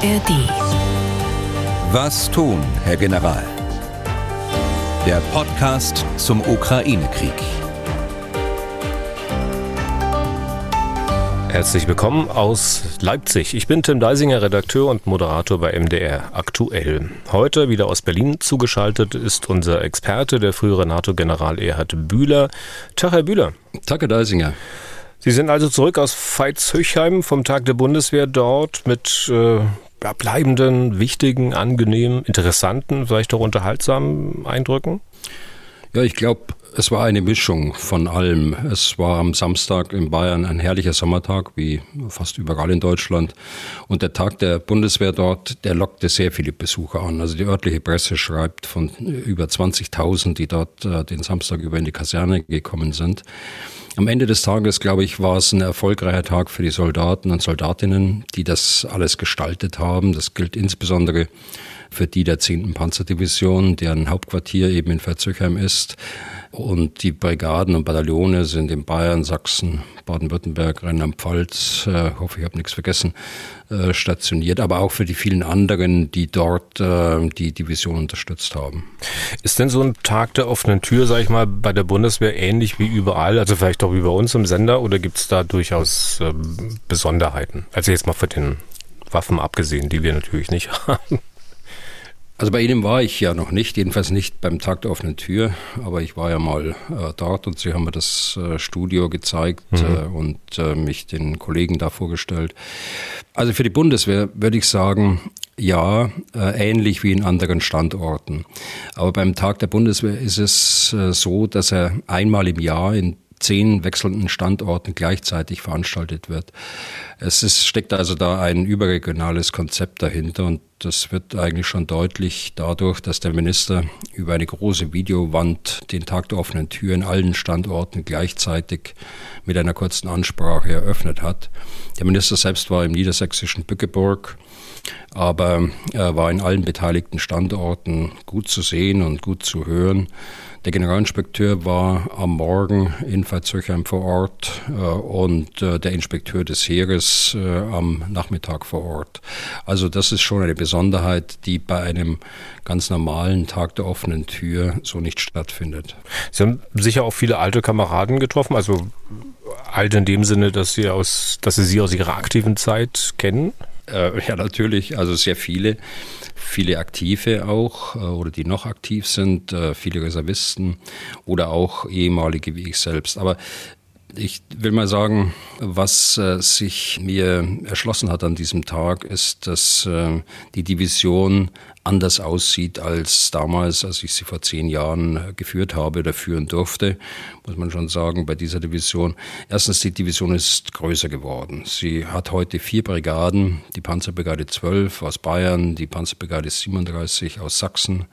ARD. Was tun, Herr General? Der Podcast zum Ukraine-Krieg. Herzlich willkommen aus Leipzig. Ich bin Tim Deisinger, Redakteur und Moderator bei MDR aktuell. Heute wieder aus Berlin zugeschaltet ist unser Experte, der frühere NATO-General Erhard Bühler. Tag, Herr Bühler. Tag, Herr Deisinger. Sie sind also zurück aus Veitshöchheim vom Tag der Bundeswehr dort mit äh, bleibenden, wichtigen, angenehmen, interessanten, vielleicht auch unterhaltsamen Eindrücken? Ja, ich glaube, es war eine Mischung von allem. Es war am Samstag in Bayern ein herrlicher Sommertag, wie fast überall in Deutschland. Und der Tag der Bundeswehr dort, der lockte sehr viele Besucher an. Also die örtliche Presse schreibt von über 20.000, die dort äh, den Samstag über in die Kaserne gekommen sind. Am Ende des Tages, glaube ich, war es ein erfolgreicher Tag für die Soldaten und Soldatinnen, die das alles gestaltet haben. Das gilt insbesondere für die der 10. Panzerdivision, deren Hauptquartier eben in Verzöchheim ist. Und die Brigaden und Bataillone sind in Bayern, Sachsen, Baden-Württemberg, Rheinland-Pfalz, äh, hoffe ich habe nichts vergessen, äh, stationiert, aber auch für die vielen anderen, die dort äh, die Division unterstützt haben. Ist denn so ein Tag der offenen Tür, sage ich mal, bei der Bundeswehr ähnlich wie überall, also vielleicht auch wie bei uns im Sender, oder gibt es da durchaus ähm, Besonderheiten? Also jetzt mal von den Waffen abgesehen, die wir natürlich nicht haben. Also bei Ihnen war ich ja noch nicht, jedenfalls nicht beim Tag der offenen Tür, aber ich war ja mal äh, dort und Sie haben mir das äh, Studio gezeigt mhm. äh, und äh, mich den Kollegen da vorgestellt. Also für die Bundeswehr würde ich sagen, ja, äh, ähnlich wie in anderen Standorten. Aber beim Tag der Bundeswehr ist es äh, so, dass er einmal im Jahr in zehn wechselnden Standorten gleichzeitig veranstaltet wird. Es ist, steckt also da ein überregionales Konzept dahinter und das wird eigentlich schon deutlich dadurch, dass der Minister über eine große Videowand den Tag der offenen Tür in allen Standorten gleichzeitig mit einer kurzen Ansprache eröffnet hat. Der Minister selbst war im niedersächsischen Bückeburg, aber er war in allen beteiligten Standorten gut zu sehen und gut zu hören. Der Generalinspekteur war am Morgen in Veitshöchheim vor Ort äh, und äh, der Inspekteur des Heeres äh, am Nachmittag vor Ort. Also das ist schon eine Besonderheit, die bei einem ganz normalen Tag der offenen Tür so nicht stattfindet. Sie haben sicher auch viele alte Kameraden getroffen, also alt in dem Sinne, dass Sie, aus, dass Sie sie aus Ihrer aktiven Zeit kennen? Äh, ja, natürlich, also sehr viele. Viele Aktive auch äh, oder die noch aktiv sind, äh, viele Reservisten oder auch ehemalige wie ich selbst. Aber ich will mal sagen, was äh, sich mir erschlossen hat an diesem Tag, ist, dass die Division anders aussieht als damals, als ich sie vor zehn Jahren äh, geführt habe oder führen durfte, muss man schon sagen, bei dieser Division. Erstens, die Division ist größer geworden. Sie hat heute vier Brigaden, die Panzerbrigade 12 aus Bayern, die Panzerbrigade 37 aus Sachsen,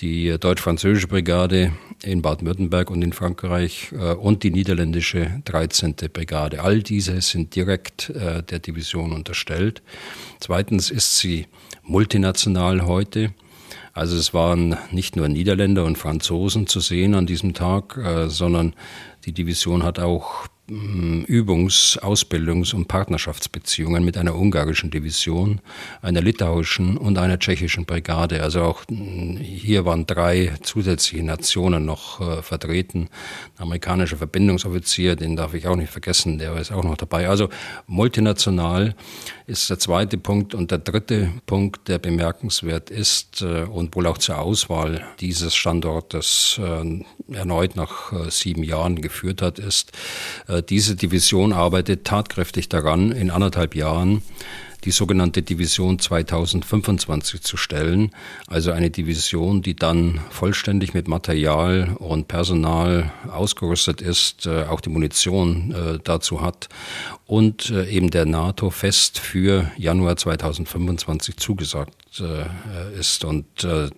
die deutsch-französische Brigade in Baden-Württemberg und in Frankreich äh, und die niederländische 13. Brigade. All diese sind direkt äh, der Division unterstellt. Zweitens ist sie multinational heute. Also es waren nicht nur Niederländer und Franzosen zu sehen an diesem Tag, äh, sondern die Division hat auch Übungs-, Ausbildungs- und Partnerschaftsbeziehungen mit einer ungarischen Division, einer litauischen und einer tschechischen Brigade. Also auch hier waren drei zusätzliche Nationen noch äh, vertreten. Ein amerikanischer Verbindungsoffizier, den darf ich auch nicht vergessen, der ist auch noch dabei. Also multinational ist der zweite Punkt. Und der dritte Punkt, der bemerkenswert ist äh, und wohl auch zur Auswahl dieses Standortes äh, erneut nach äh, sieben Jahren geführt hat, ist, äh, diese Division arbeitet tatkräftig daran, in anderthalb Jahren die sogenannte Division 2025 zu stellen. Also eine Division, die dann vollständig mit Material und Personal ausgerüstet ist, äh, auch die Munition äh, dazu hat und äh, eben der NATO fest für Januar 2025 zugesagt ist. Und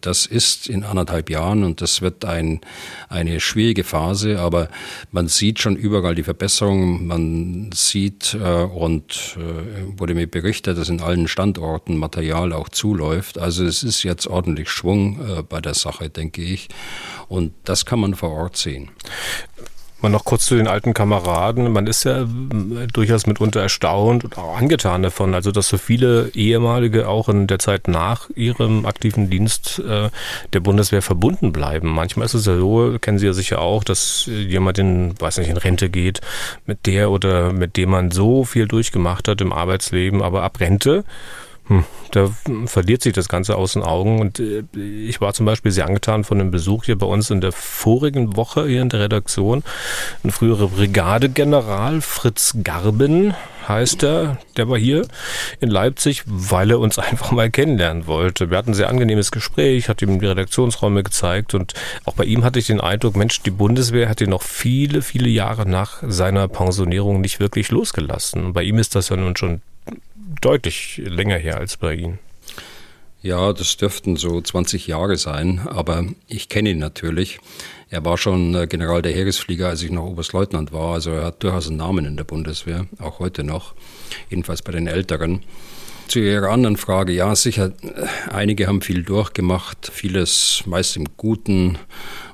das ist in anderthalb Jahren und das wird ein, eine schwierige Phase, aber man sieht schon überall die Verbesserungen. Man sieht und wurde mir berichtet, dass in allen Standorten Material auch zuläuft. Also es ist jetzt ordentlich Schwung äh, bei der Sache, denke ich. Und das kann man vor Ort sehen. Mal noch kurz zu den alten Kameraden. Man ist ja äh, durchaus mitunter erstaunt und auch angetan davon, also dass so viele ehemalige auch in der Zeit nach ihrem aktiven Dienst äh, der Bundeswehr verbunden bleiben. Manchmal ist es ja so, kennen Sie ja sicher auch, dass jemand in, weiß nicht, in Rente geht, mit der oder mit dem man so viel durchgemacht hat im Arbeitsleben, aber ab Rente hm, da verliert sich das Ganze aus den Augen. Und äh, ich war zum Beispiel sehr angetan von einem Besuch hier bei uns in der vorigen Woche hier in der Redaktion. Ein früherer Brigadegeneral, Fritz Garben heißt er, der war hier in Leipzig, weil er uns einfach mal kennenlernen wollte. Wir hatten ein sehr angenehmes Gespräch, hat ihm die Redaktionsräume gezeigt und auch bei ihm hatte ich den Eindruck, Mensch, die Bundeswehr hat ihn noch viele, viele Jahre nach seiner Pensionierung nicht wirklich losgelassen. Und bei ihm ist das ja nun schon deutlich länger her als bei Ihnen. Ja, das dürften so 20 Jahre sein, aber ich kenne ihn natürlich. Er war schon äh, General der Heeresflieger, als ich noch Oberstleutnant war. Also er hat durchaus einen Namen in der Bundeswehr, auch heute noch, jedenfalls bei den Älteren. Zu Ihrer anderen Frage, ja, sicher, äh, einige haben viel durchgemacht, vieles meist im Guten,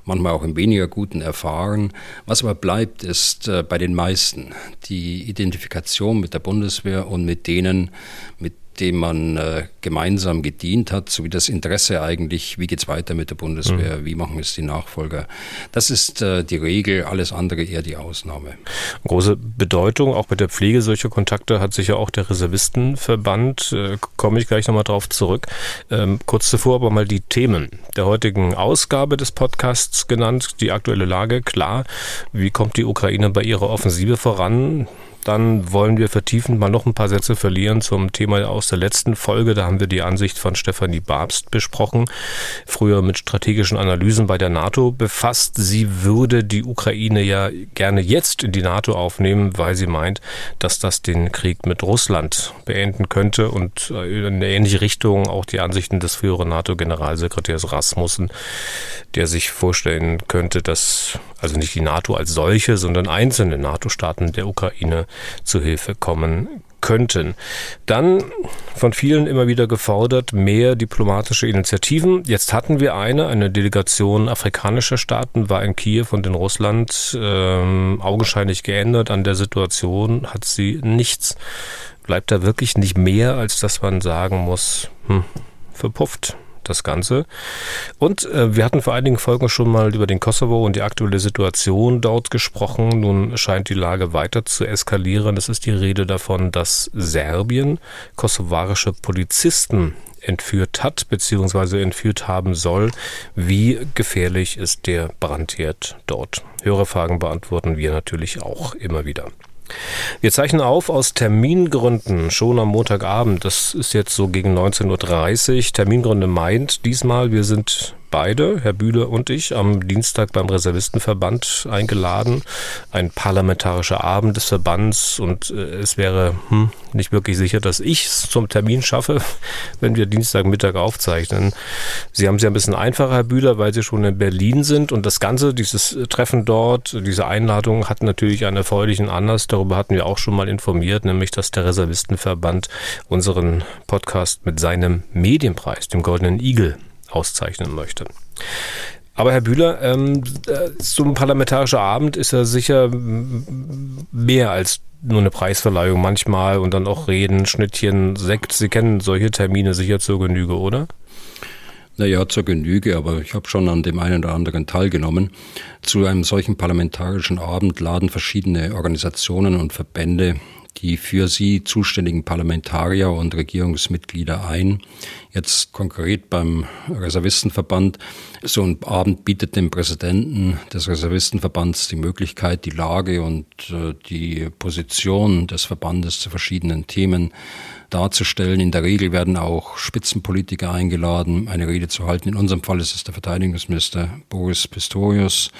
manchmal auch im weniger Guten erfahren. Was aber bleibt, ist äh, bei den meisten die Identifikation mit der Bundeswehr und mit denen, mit dem man äh, gemeinsam gedient hat, sowie das Interesse eigentlich, wie geht es weiter mit der Bundeswehr, mhm. wie machen es die Nachfolger. Das ist äh, die Regel, alles andere eher die Ausnahme. Große Bedeutung auch bei der Pflege solcher Kontakte hat sicher auch der Reservistenverband. Äh, Komme ich gleich nochmal drauf zurück. Ähm, kurz zuvor aber mal die Themen der heutigen Ausgabe des Podcasts genannt. Die aktuelle Lage, klar. Wie kommt die Ukraine bei ihrer Offensive voran? Dann wollen wir vertiefend mal noch ein paar Sätze verlieren zum Thema aus der letzten Folge. Da haben wir die Ansicht von Stefanie Babst besprochen, früher mit strategischen Analysen bei der NATO befasst. Sie würde die Ukraine ja gerne jetzt in die NATO aufnehmen, weil sie meint, dass das den Krieg mit Russland beenden könnte und in eine ähnliche Richtung auch die Ansichten des früheren NATO-Generalsekretärs Rasmussen, der sich vorstellen könnte, dass also nicht die NATO als solche, sondern einzelne NATO-Staaten der Ukraine zu Hilfe kommen könnten. Dann von vielen immer wieder gefordert, mehr diplomatische Initiativen. Jetzt hatten wir eine, eine Delegation afrikanischer Staaten war in Kiew und in Russland ähm, augenscheinlich geändert. An der Situation hat sie nichts. Bleibt da wirklich nicht mehr, als dass man sagen muss, hm, verpufft das Ganze. Und äh, wir hatten vor einigen Folgen schon mal über den Kosovo und die aktuelle Situation dort gesprochen. Nun scheint die Lage weiter zu eskalieren. Es ist die Rede davon, dass Serbien kosovarische Polizisten entführt hat bzw. entführt haben soll. Wie gefährlich ist der Brandherd dort? Hörerfragen beantworten wir natürlich auch immer wieder. Wir zeichnen auf aus Termingründen schon am Montagabend. Das ist jetzt so gegen 19.30 Uhr. Termingründe meint diesmal, wir sind beide, Herr Bühler und ich, am Dienstag beim Reservistenverband eingeladen. Ein parlamentarischer Abend des Verbands und äh, es wäre hm, nicht wirklich sicher, dass ich es zum Termin schaffe, wenn wir Dienstagmittag aufzeichnen. Sie haben es ja ein bisschen einfacher, Herr Bühler, weil Sie schon in Berlin sind und das Ganze, dieses Treffen dort, diese Einladung hat natürlich einen erfreulichen Anlass. Darüber hatten wir auch schon mal informiert, nämlich dass der Reservistenverband unseren Podcast mit seinem Medienpreis, dem Goldenen Igel, auszeichnen möchte. Aber Herr Bühler, ähm, so ein parlamentarischer Abend ist ja sicher mehr als nur eine Preisverleihung manchmal und dann auch Reden, Schnittchen, Sekt. Sie kennen solche Termine sicher zur Genüge, oder? Naja, zur Genüge, aber ich habe schon an dem einen oder anderen teilgenommen. Zu einem solchen parlamentarischen Abend laden verschiedene Organisationen und Verbände die für sie zuständigen Parlamentarier und Regierungsmitglieder ein. Jetzt konkret beim Reservistenverband. So ein Abend bietet dem Präsidenten des Reservistenverbands die Möglichkeit, die Lage und äh, die Position des Verbandes zu verschiedenen Themen darzustellen. In der Regel werden auch Spitzenpolitiker eingeladen, eine Rede zu halten. In unserem Fall ist es der Verteidigungsminister Boris Pistorius.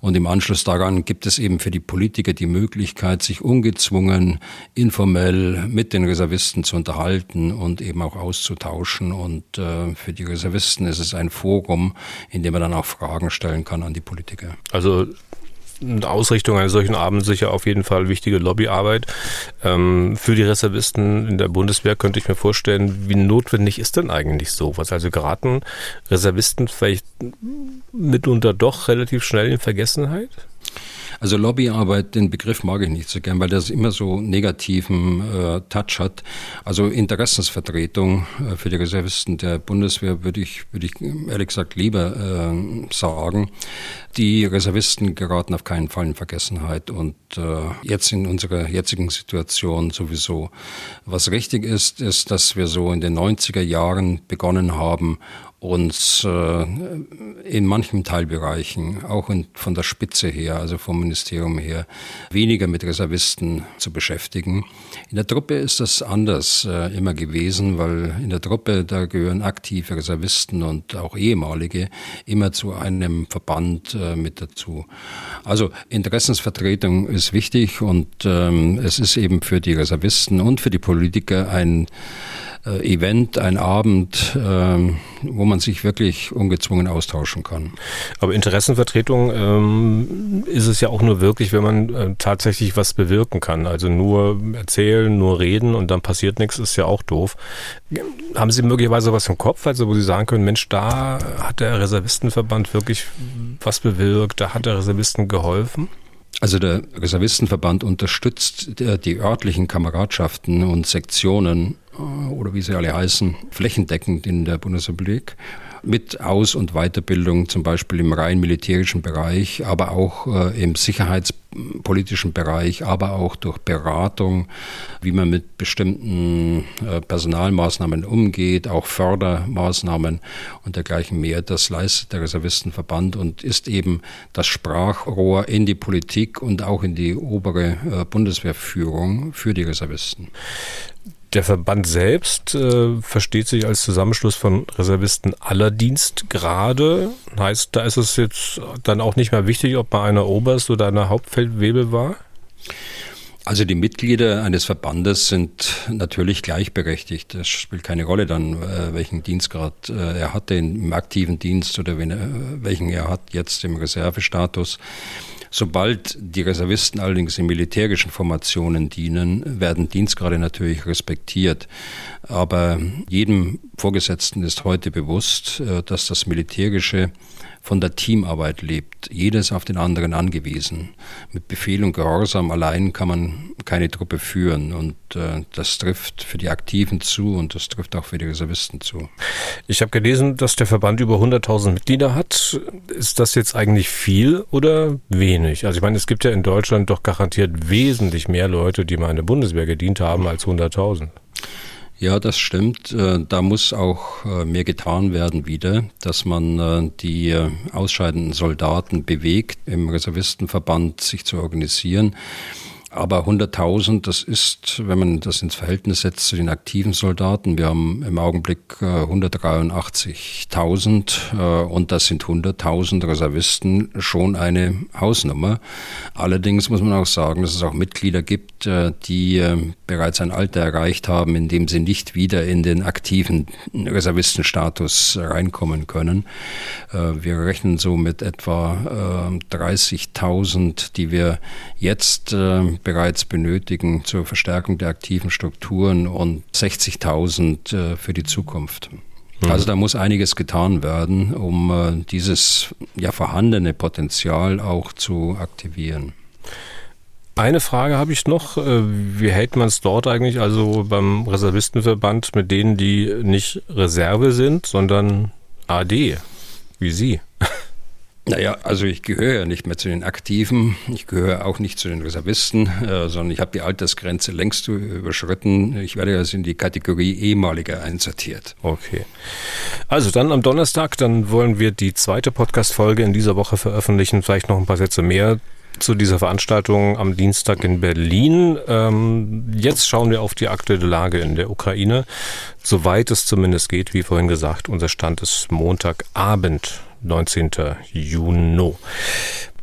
Und im Anschluss daran gibt es eben für die Politiker die Möglichkeit, sich ungezwungen, informell mit den Reservisten zu unterhalten und eben auch auszutauschen. Und äh, für die Reservisten ist es ein Forum, in dem man dann auch Fragen stellen kann an die Politiker. Also Ausrichtung eines solchen Abends sicher auf jeden Fall wichtige Lobbyarbeit. Ähm, für die Reservisten in der Bundeswehr könnte ich mir vorstellen, wie notwendig ist denn eigentlich sowas? Also geraten Reservisten vielleicht mitunter doch relativ schnell in Vergessenheit? Also Lobbyarbeit, den Begriff mag ich nicht so gern, weil das immer so negativen äh, Touch hat. Also Interessensvertretung äh, für die Reservisten der Bundeswehr würde ich, würde ich ehrlich gesagt lieber äh, sagen. Die Reservisten geraten auf keinen Fall in Vergessenheit und äh, jetzt in unserer jetzigen Situation sowieso. Was richtig ist, ist, dass wir so in den 90er Jahren begonnen haben, uns äh, in manchen Teilbereichen, auch in, von der Spitze her, also vom Ministerium her, weniger mit Reservisten zu beschäftigen. In der Truppe ist das anders äh, immer gewesen, weil in der Truppe, da gehören aktive Reservisten und auch ehemalige immer zu einem Verband äh, mit dazu. Also Interessensvertretung ist wichtig und ähm, es ist eben für die Reservisten und für die Politiker ein äh, Event, ein Abend, ähm, wo man sich wirklich ungezwungen austauschen kann. Aber Interessenvertretung ähm, ist es ja auch nur wirklich, wenn man äh, tatsächlich was bewirken kann. Also nur erzählen, nur reden und dann passiert nichts, ist ja auch doof. Haben Sie möglicherweise was im Kopf, also wo Sie sagen können, Mensch, da hat der Reservistenverband wirklich was bewirkt, da hat der Reservisten geholfen? Also der Reservistenverband unterstützt äh, die örtlichen Kameradschaften und Sektionen äh, oder wie sie alle heißen, flächendeckend in der Bundesrepublik mit Aus- und Weiterbildung, zum Beispiel im rein militärischen Bereich, aber auch äh, im sicherheitspolitischen Bereich, aber auch durch Beratung, wie man mit bestimmten äh, Personalmaßnahmen umgeht, auch Fördermaßnahmen und dergleichen mehr. Das leistet der Reservistenverband und ist eben das Sprachrohr in die Politik und auch in die obere äh, Bundeswehrführung für die Reservisten. Der Verband selbst äh, versteht sich als Zusammenschluss von Reservisten aller Dienstgrade. Heißt, da ist es jetzt dann auch nicht mehr wichtig, ob man einer Oberst oder einer Hauptfeldwebel war? Also die Mitglieder eines Verbandes sind natürlich gleichberechtigt. Es spielt keine Rolle dann, äh, welchen Dienstgrad äh, er hatte im aktiven Dienst oder welchen er hat jetzt im Reservestatus. Sobald die Reservisten allerdings in militärischen Formationen dienen, werden Dienstgrade natürlich respektiert. Aber jedem Vorgesetzten ist heute bewusst, äh, dass das Militärische von der Teamarbeit lebt. Jeder ist auf den anderen angewiesen. Mit Befehl und Gehorsam allein kann man keine Truppe führen. Und äh, das trifft für die Aktiven zu und das trifft auch für die Reservisten zu. Ich habe gelesen, dass der Verband über 100.000 Mitglieder hat. Ist das jetzt eigentlich viel oder wenig? Also ich meine, es gibt ja in Deutschland doch garantiert wesentlich mehr Leute, die mal in der Bundeswehr gedient haben, als 100.000. Ja, das stimmt. Äh, da muss auch äh, mehr getan werden wieder, dass man äh, die ausscheidenden Soldaten bewegt, im Reservistenverband sich zu organisieren. Aber 100.000, das ist, wenn man das ins Verhältnis setzt zu den aktiven Soldaten, wir haben im Augenblick 183.000 äh, und das sind 100.000 Reservisten schon eine Hausnummer. Allerdings muss man auch sagen, dass es auch Mitglieder gibt, äh, die äh, bereits ein Alter erreicht haben, in dem sie nicht wieder in den aktiven Reservistenstatus reinkommen können. Wir rechnen so mit etwa 30.000, die wir jetzt bereits benötigen zur Verstärkung der aktiven Strukturen und 60.000 äh, für die Zukunft. Mhm. Also da muss einiges getan werden, um äh, dieses ja vorhandene Potenzial auch zu aktivieren. Eine Frage habe ich noch. Äh, wie hält man es dort eigentlich, also beim Reservistenverband, mit denen, die nicht Reserve sind, sondern AD, wie Sie? Naja, also ich gehöre ja nicht mehr zu den Aktiven, ich gehöre auch nicht zu den Reservisten, äh, sondern ich habe die Altersgrenze längst überschritten. Ich werde also in die Kategorie ehemaliger einsortiert. Okay. Also dann am Donnerstag, dann wollen wir die zweite Podcast-Folge in dieser Woche veröffentlichen. Vielleicht noch ein paar Sätze mehr zu dieser Veranstaltung am Dienstag in Berlin. Ähm, jetzt schauen wir auf die aktuelle Lage in der Ukraine. Soweit es zumindest geht, wie vorhin gesagt, unser Stand ist Montagabend. 19. Juni.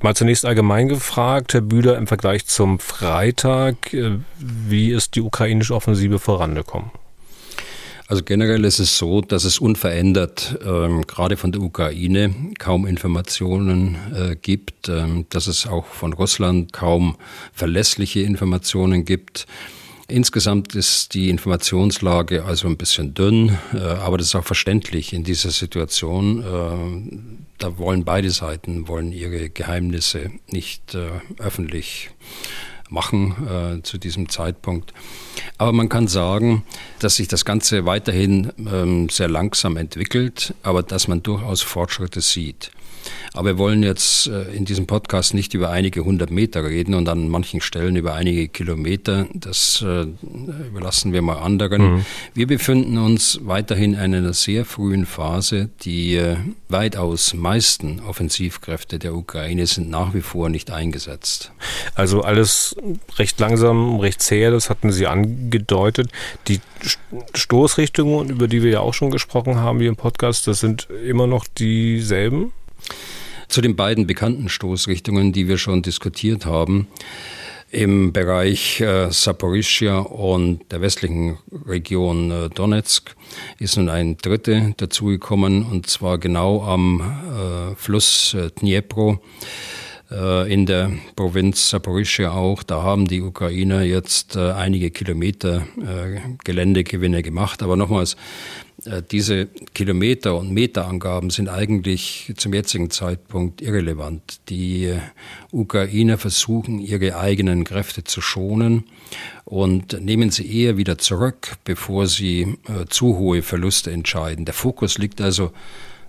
Mal zunächst allgemein gefragt, Herr Bühler, im Vergleich zum Freitag, äh, wie ist die ukrainische Offensive vorangekommen? Also generell ist es so, dass es unverändert ähm, gerade von der Ukraine kaum Informationen äh, gibt, ähm, dass es auch von Russland kaum verlässliche Informationen gibt. Insgesamt ist die Informationslage also ein bisschen dünn, äh, aber das ist auch verständlich in dieser Situation. Äh, da wollen beide Seiten wollen ihre Geheimnisse nicht äh, öffentlich machen äh, zu diesem Zeitpunkt. Aber man kann sagen, dass sich das Ganze weiterhin ähm, sehr langsam entwickelt, aber dass man durchaus Fortschritte sieht. Aber wir wollen jetzt äh, in diesem Podcast nicht über einige hundert Meter reden und an manchen Stellen über einige Kilometer. Das äh, überlassen wir mal anderen. Mhm. Wir befinden uns weiterhin in einer sehr frühen Phase. Die äh, weitaus meisten Offensivkräfte der Ukraine sind nach wie vor nicht eingesetzt. Also alles recht langsam, recht zäh, das hatten Sie angedeutet. Die Stoßrichtungen, über die wir ja auch schon gesprochen haben hier im Podcast, das sind immer noch dieselben? Zu den beiden bekannten Stoßrichtungen, die wir schon diskutiert haben, im Bereich äh, Saporischia und der westlichen Region äh, Donetsk ist nun ein dritte dazugekommen, und zwar genau am äh, Fluss äh, Dniepro äh, in der Provinz Saporischia auch. Da haben die Ukrainer jetzt äh, einige Kilometer Geländegewinne gemacht. Aber nochmals, äh, diese Kilometer- und Meterangaben sind eigentlich zum jetzigen Zeitpunkt irrelevant. Die äh, Ukrainer versuchen, ihre eigenen Kräfte zu schonen und nehmen sie eher wieder zurück, bevor sie äh, zu hohe Verluste entscheiden. Der Fokus liegt also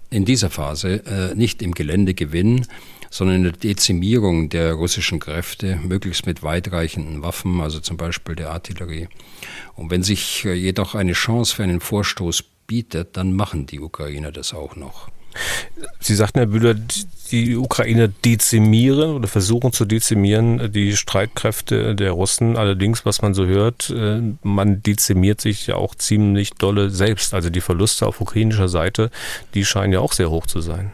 in dieser Phase äh, nicht im Geländegewinn, sondern in der Dezimierung der russischen Kräfte, möglichst mit weitreichenden Waffen, also zum Beispiel der Artillerie. Und wenn sich äh, jedoch eine Chance für einen Vorstoß bietet, dann machen die Ukrainer das auch noch. Sie sagten, Herr Bühler, die Ukrainer dezimieren oder versuchen zu dezimieren die Streitkräfte der Russen. Allerdings, was man so hört, äh, man dezimiert sich ja auch ziemlich dolle selbst. Also die Verluste auf ukrainischer Seite, die scheinen ja auch sehr hoch zu sein.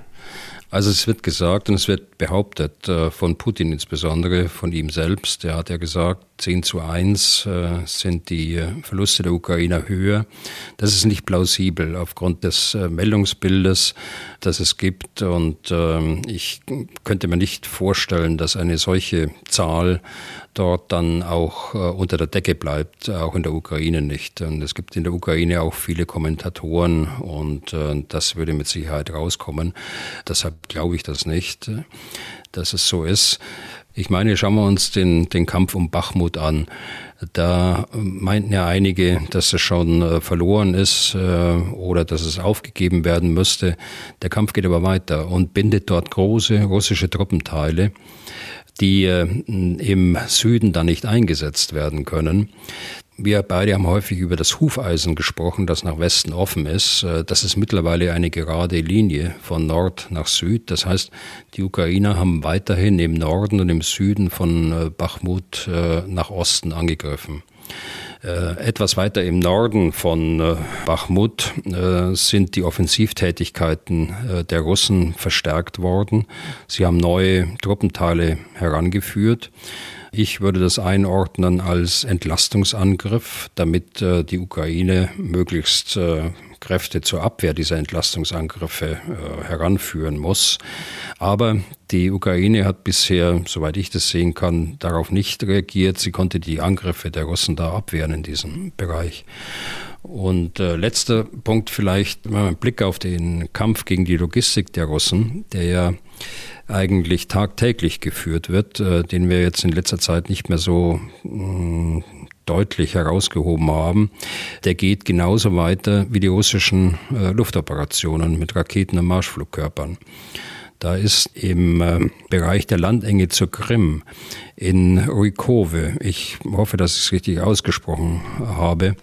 Also es wird gesagt und es wird behauptet, äh, von Putin insbesondere, von ihm selbst, der hat ja gesagt, 10 zu 1 äh, sind die äh, Verluste der Ukrainer höher. Das ist nicht plausibel aufgrund des Meldungsbildes, das es gibt. Und ähm, ich könnte mir nicht vorstellen, dass eine solche Zahl dort dann auch äh, unter der Decke bleibt, auch in der Ukraine nicht. Und es gibt in der Ukraine auch viele Kommentatoren und äh, das würde mit Sicherheit rauskommen. Deshalb glaube ich das nicht, dass es so ist. Ich meine, schauen wir uns den, den Kampf um Bachmut an. Da meinten ja einige, dass es schon äh, verloren ist äh, oder dass es aufgegeben werden müsste. Der Kampf geht aber weiter und bindet dort große russische Truppenteile die äh, im Süden dann nicht eingesetzt werden können. Wir beide haben häufig über das Hufeisen gesprochen, das nach Westen offen ist. Äh, das ist mittlerweile eine gerade Linie von Nord nach Süd. Das heißt, die Ukrainer haben weiterhin im Norden und im Süden von äh, Bachmut nach Osten angegriffen. Äh, etwas weiter im Norden von äh, Bachmut äh, sind die Offensivtätigkeiten der Russen verstärkt worden. Sie haben neue Truppenteile herangeführt. Ich würde das einordnen als Entlastungsangriff, damit die Ukraine möglichst Kräfte zur Abwehr dieser Entlastungsangriffe äh, heranführen muss. Aber die Ukraine hat bisher, soweit ich das sehen kann, darauf nicht reagiert. Sie konnte die Angriffe der Russen da abwehren in diesem Bereich. Und äh, letzter Punkt vielleicht, mal ein Blick auf den Kampf gegen die Logistik der Russen, der ja eigentlich tagtäglich geführt wird, äh, den wir jetzt in letzter Zeit nicht mehr so mh, mm, deutlich herausgehoben haben, der geht genauso weiter wie die russischen äh, Luftoperationen mit Raketen und Marschflugkörpern. Da ist im äh, Bereich der Landenge zur Krim in Rykove, ich hoffe, dass ich es richtig ausgesprochen habe,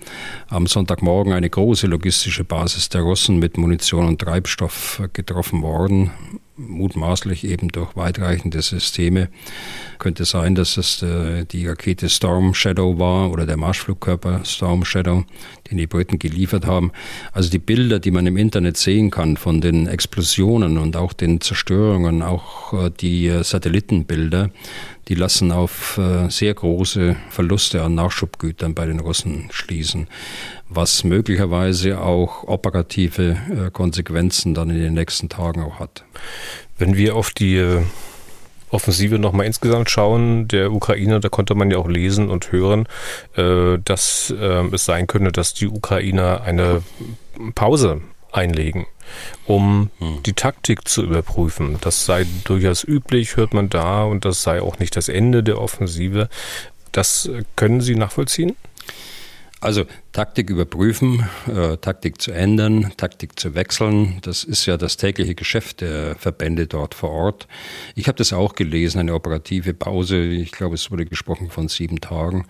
am Sonntagmorgen eine große logistische Basis der Russen mit Munition und Treibstoff getroffen worden mutmaßlich eben durch weitreichende Systeme. Könnte sein, dass es äh, die Rakete Storm Shadow war oder der Marschflugkörper Storm Shadow, den die Briten geliefert haben. Also die Bilder, die man im Internet sehen kann von den Explosionen und auch den Zerstörungen, auch äh, die äh, Satellitenbilder, die lassen auf äh, sehr große Verluste an Nachschubgütern bei den Russen schließen, was möglicherweise auch operative Konsequenzen dann in den nächsten Tagen auch hat. Wenn wir auf die Offensive nochmal insgesamt schauen, der Ukraine, da konnte man ja auch lesen und hören, äh, dass äh, es sein könnte, dass die Ukrainer eine Pause einlegen, um hm. die Taktik zu überprüfen. Das sei durchaus üblich, hört man da, und das sei auch nicht das Ende der Offensive. Das können Sie nachvollziehen? Also Taktik überprüfen, äh, Taktik zu ändern, Taktik zu wechseln, das ist ja das tägliche Geschäft der Verbände dort vor Ort. Ich habe das auch gelesen, eine operative Pause, ich glaube es wurde gesprochen von sieben Tagen.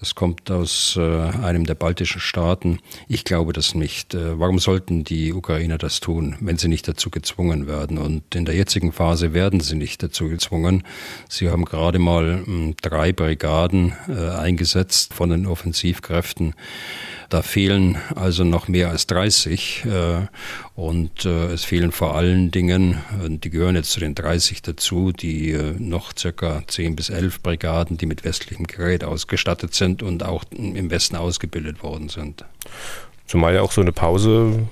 Das kommt aus äh, einem der baltischen Staaten. Ich glaube das nicht. Äh, warum sollten die Ukrainer das tun, wenn sie nicht dazu gezwungen werden? Und in der jetzigen Phase werden sie nicht dazu gezwungen. Sie haben gerade mal mh, hm, drei Brigaden äh, eingesetzt von den Offensivkräften. Da fehlen also noch mehr als 30 äh, und äh, es fehlen vor allen Dingen, die gehören jetzt zu den 30 dazu, die äh, noch circa 10 bis 11 Brigaden, die mit westlichem Gerät ausgestattet sind und auch im Westen ausgebildet worden sind. Zumal ja auch so eine Pause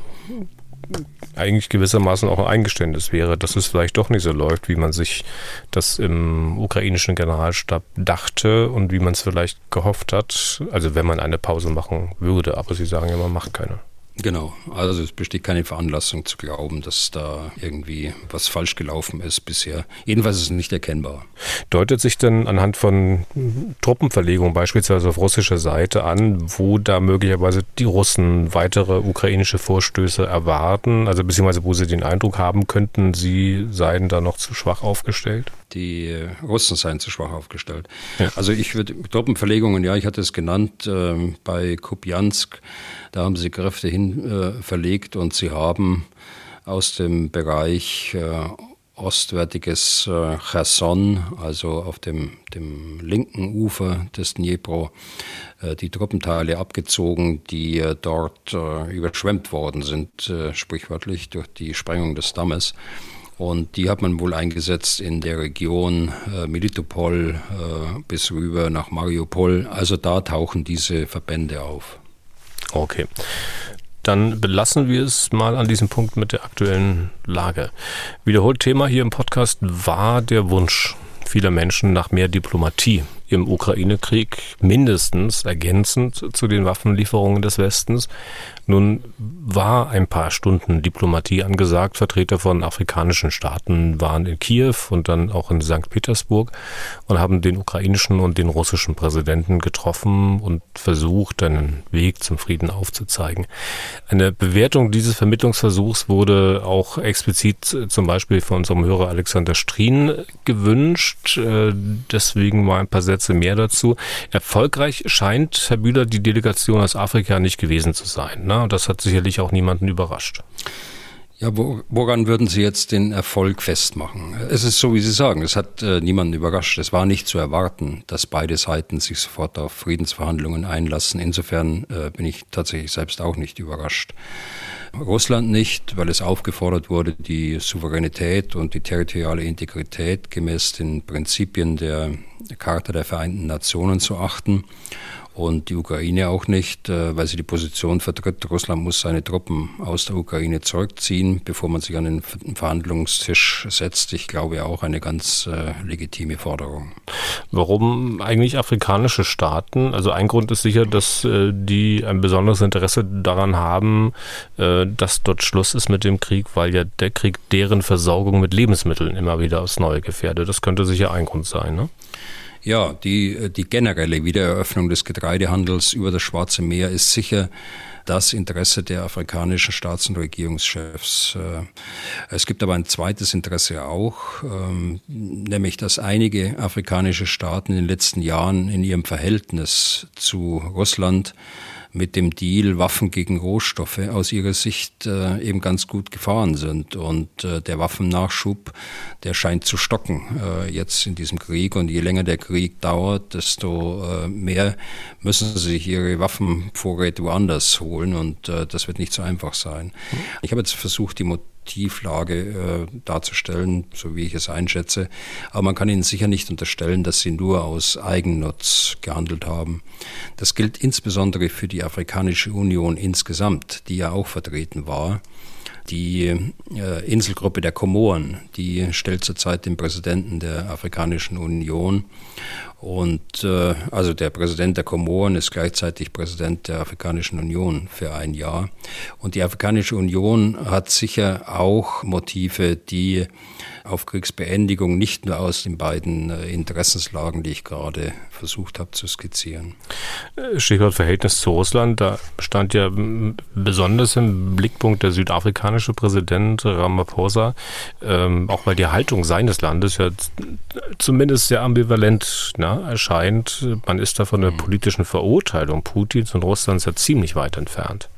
eigentlich gewissermaßen auch ein Eingeständnis wäre, dass es vielleicht doch nicht so läuft, wie man sich das im ukrainischen Generalstab dachte und wie man es vielleicht gehofft hat. Also wenn man eine Pause machen würde, aber Sie sagen ja, man macht keine. Genau, also es besteht keine Veranlassung zu glauben, dass da irgendwie was falsch gelaufen ist bisher. Jedenfalls ist es nicht erkennbar. Deutet sich denn anhand von Truppenverlegungen beispielsweise auf russischer Seite an, wo da möglicherweise die Russen weitere ukrainische Vorstöße erwarten, also beziehungsweise wo sie den Eindruck haben könnten, sie seien da noch zu schwach aufgestellt? Die Russen seien zu schwach aufgestellt. Ja. Also ich würde Truppenverlegungen, ja, ich hatte es genannt, äh, bei Kupiansk da haben sie Kräfte hin äh, verlegt und sie haben aus dem Bereich äh, ostwärtiges äh, Cherson, also auf dem, dem linken Ufer des Dnipro, die Truppenteile abgezogen, die dort überschwemmt worden sind, sprichwörtlich durch die Sprengung des Dammes. Und die hat man wohl eingesetzt in der Region äh, Melitopol äh, bis rüber nach Mariupol. Also da tauchen diese Verbände auf. Okay. Dann belassen wir es mal an diesem Punkt mit der aktuellen Lage. Wiederholt Thema hier im Podcast war der Wunsch vieler Menschen nach mehr Diplomatie im Ukraine-Krieg, mindestens ergänzend zu den Waffenlieferungen des Westens. Nun war ein paar Stunden Diplomatie angesagt. Vertreter von afrikanischen Staaten waren in Kiew und dann auch in St. Petersburg und haben den ukrainischen und den russischen Präsidenten getroffen und versucht, einen Weg zum Frieden aufzuzeigen. Eine Bewertung dieses Vermittlungsversuchs wurde auch explizit zum Beispiel von unserem Hörer Alexander Strien gewünscht. Äh, deswegen mal ein paar Sätze mehr dazu. Erfolgreich scheint, Herr Bühler, die Delegation aus Afrika nicht gewesen zu sein. Ne? Und das hat sicherlich auch niemanden überrascht. Ja, woran würden Sie jetzt den Erfolg festmachen? Es ist so, wie Sie sagen, es hat äh, niemanden überrascht. Es war nicht zu erwarten, dass beide Seiten sich sofort auf Friedensverhandlungen einlassen. Insofern äh, bin ich tatsächlich selbst auch nicht überrascht. Russland nicht, weil es aufgefordert wurde, die Souveränität und die territoriale Integrität gemäß den Prinzipien der Charta der Vereinten Nationen zu achten und die Ukraine auch nicht, äh, weil sie die Position vertritt, Russland muss seine Truppen aus der Ukraine zurückziehen, bevor man sich an den Verhandlungstisch setzt. Ich glaube auch eine ganz äh, legitime Forderung. Warum eigentlich afrikanische Staaten? Also ein Grund ist sicher, dass äh, die ein besonderes Interesse daran haben, dass dort Schluss ist mit dem Krieg, weil ja der Krieg deren Versorgung mit Lebensmitteln immer wieder aufs Neue gefährdet. Das könnte sicher ein Grund sein. Ne? Ja, die, die generelle Wiedereröffnung des Getreidehandels über das Schwarze Meer ist sicher das Interesse der afrikanischen Staats- und Regierungschefs. Äh, es gibt aber ein zweites Interesse auch, ähm, nämlich dass einige afrikanische Staaten in den letzten Jahren in ihrem Verhältnis zu Russland mit dem Deal Waffen gegen Rohstoffe aus ihrer Sicht äh, eben ganz gut gefahren sind. Und äh, der Waffennachschub, der scheint zu stocken äh, jetzt in diesem Krieg. Und je länger der Krieg dauert, desto äh, mehr müssen sie sich ihre Waffenvorräte woanders holen. Und äh, das wird nicht so einfach sein. Ich habe jetzt versucht, die Tieflage äh, darzustellen, so wie ich es einschätze. Aber man kann ihnen sicher nicht unterstellen, dass sie nur aus Eigennutz gehandelt haben. Das gilt insbesondere für die Afrikanische Union insgesamt, die ja auch vertreten war. Die äh, Inselgruppe der Komoren, die stellt zurzeit den Präsidenten der Afrikanischen Union. Und äh, also der Präsident der Komoren ist gleichzeitig Präsident der Afrikanischen Union für ein Jahr. Und die Afrikanische Union hat sicher auch Motive, die auf Kriegsbeendigung nicht nur aus den beiden äh, Interessenslagen, die ich gerade versucht habe zu skizzieren. Äh, Stichwort Verhältnis zu Russland, da stand ja besonders im Blickpunkt der südafrikanische Präsident Ramaphosa, ähm, auch weil die Haltung seines Landes ja zumindest sehr ambivalent na, erscheint. Man ist da von der mhm. politischen Verurteilung Putins und Russlands ja ziemlich weit entfernt.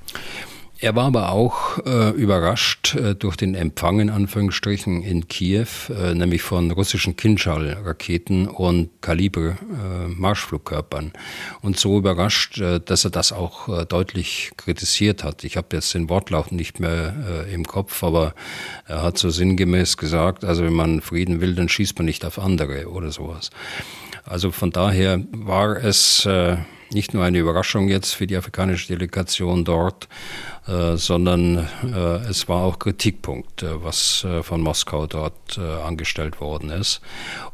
Er war aber auch äh, überrascht äh, durch den Empfang in Anführungsstrichen in Kiew, äh, nämlich von russischen Kinschall-Raketen und Kaliber-Marschflugkörpern. und so überrascht, äh, dass er das auch äh, deutlich kritisiert hat. Ich habe jetzt den Wortlaut nicht mehr äh, im Kopf, aber er hat so sinngemäß gesagt, also wenn man Frieden will, dann schießt man nicht auf andere oder sowas. Also von daher war es nicht nur eine Überraschung jetzt für die afrikanische Delegation dort, äh, sondern äh, es war auch Kritikpunkt, äh, was von Moskau dort angestellt worden ist.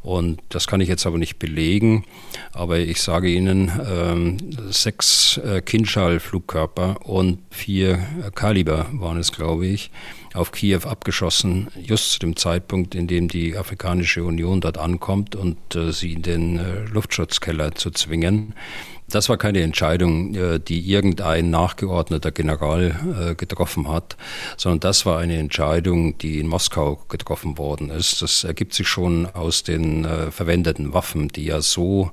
Und das kann ich jetzt aber nicht belegen, aber ich sage Ihnen, ähm, sechs Kinschall-Flugkörper und vier Kaliber waren es, glaube ich, auf Kiew abgeschossen, just zu dem Zeitpunkt, in dem die Afrikanische Union dort ankommt und sie in den Luftschutzkeller zu zwingen. Das war keine Entscheidung, äh, die irgendein nachgeordneter General äh, getroffen hat, sondern das war eine Entscheidung, die in Moskau getroffen worden ist. Das ergibt sich schon aus den äh, verwendeten Waffen, die ja so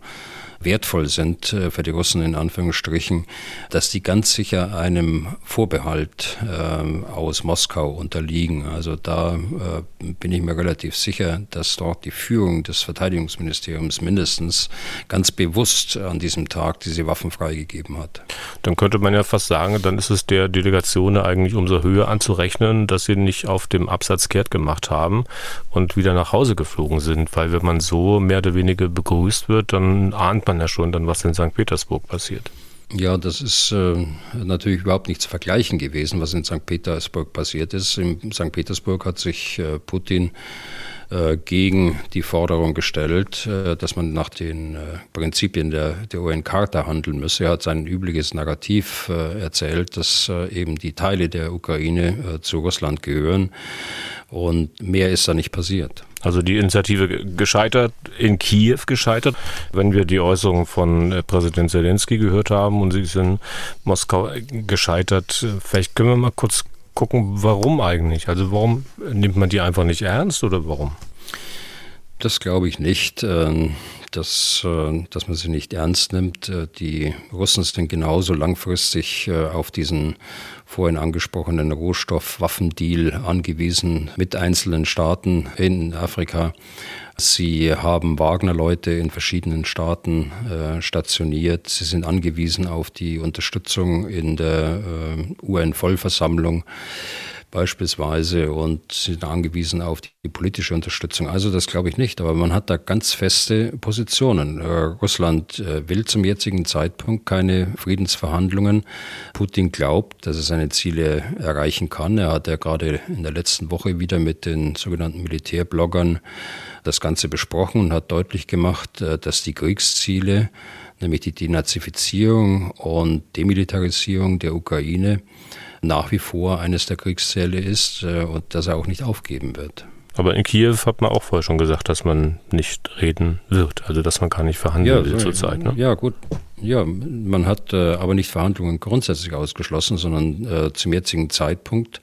wertvoll sind äh, für die Russen in Anführungsstrichen, dass die ganz sicher einem Vorbehalt äh, aus Moskau unterliegen. Also da äh, bin ich mir relativ sicher, dass dort die Führung des Verteidigungsministeriums mindestens ganz bewusst an diesem Tag diese Waffen freigegeben hat. Dann könnte man ja fast sagen, dann ist es der Delegation eigentlich umso höher anzurechnen, dass sie nicht auf dem Absatz kehrt gemacht haben und wieder nach Hause geflogen sind, weil wenn man so mehr oder weniger begrüßt wird, dann ahnt man man ja schon dann, was in St. Petersburg passiert. Ja, das ist äh, natürlich überhaupt nicht zu vergleichen gewesen, was in St. Petersburg passiert ist. In St. Petersburg hat sich äh, Putin äh, gegen die Forderung gestellt, äh, dass man nach den äh, Prinzipien der, der UN-Charta handeln müsse. Er hat sein übliches Narrativ äh, erzählt, dass eben die Teile der Ukraine zu Russland gehören. Und mehr ist da nicht passiert. Also die Initiative gescheitert, in Kiew gescheitert. Wenn wir die Äußerungen von äh, Präsident Zelensky gehört haben und sie sind in Moskau gescheitert, vielleicht können wir mal kurz gucken, warum eigentlich? Also warum nimmt man die einfach nicht ernst oder warum? Das glaube ich nicht, ähm, dass, äh, dass man sie nicht ernst nimmt. Äh, die Russen sind genauso langfristig auf diesen vorhin angesprochenen Rohstoffwaffendeal angewiesen mit einzelnen Staaten in Afrika. Sie haben Wagner-Leute in verschiedenen Staaten äh, stationiert. Sie sind angewiesen auf die Unterstützung in der äh, UN-Vollversammlung beispielsweise und sind angewiesen auf die politische Unterstützung. Also das glaube ich nicht, aber man hat da ganz feste Positionen. Äh, Russland äh, will zum jetzigen Zeitpunkt keine Friedensverhandlungen. Putin glaubt, dass er seine Ziele erreichen kann. Er hat ja gerade in der letzten Woche wieder mit den sogenannten Militärbloggern das Ganze besprochen und hat deutlich gemacht, äh, dass die Kriegsziele, nämlich die Denazifizierung und Demilitarisierung der Ukraine, nach wie vor eines der Kriegsziele ist äh, und dass er auch nicht aufgeben wird. Aber in Kiew hat man auch vorher schon gesagt, dass man nicht reden wird, also dass man gar nicht verhandeln ja, will so, zurzeit. Ne? Ja, gut. Ja, man hat äh, aber nicht Verhandlungen grundsätzlich ausgeschlossen, sondern äh, zum jetzigen Zeitpunkt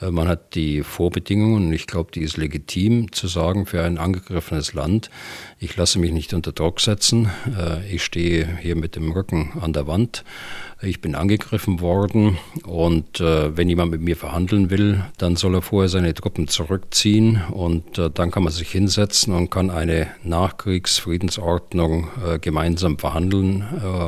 äh, man hat die Vorbedingungen und ich glaube, die ist legitim zu sagen für ein angegriffenes Land, ich lasse mich nicht unter Druck setzen, äh, ich stehe hier mit dem Rücken an der Wand, ich bin angegriffen worden und äh, wenn jemand mit mir verhandeln will, dann soll er vorher seine Truppen zurückziehen und dann kann man sich hinsetzen und kann eine Nachkriegsfriedensordnung gemeinsam verhandeln,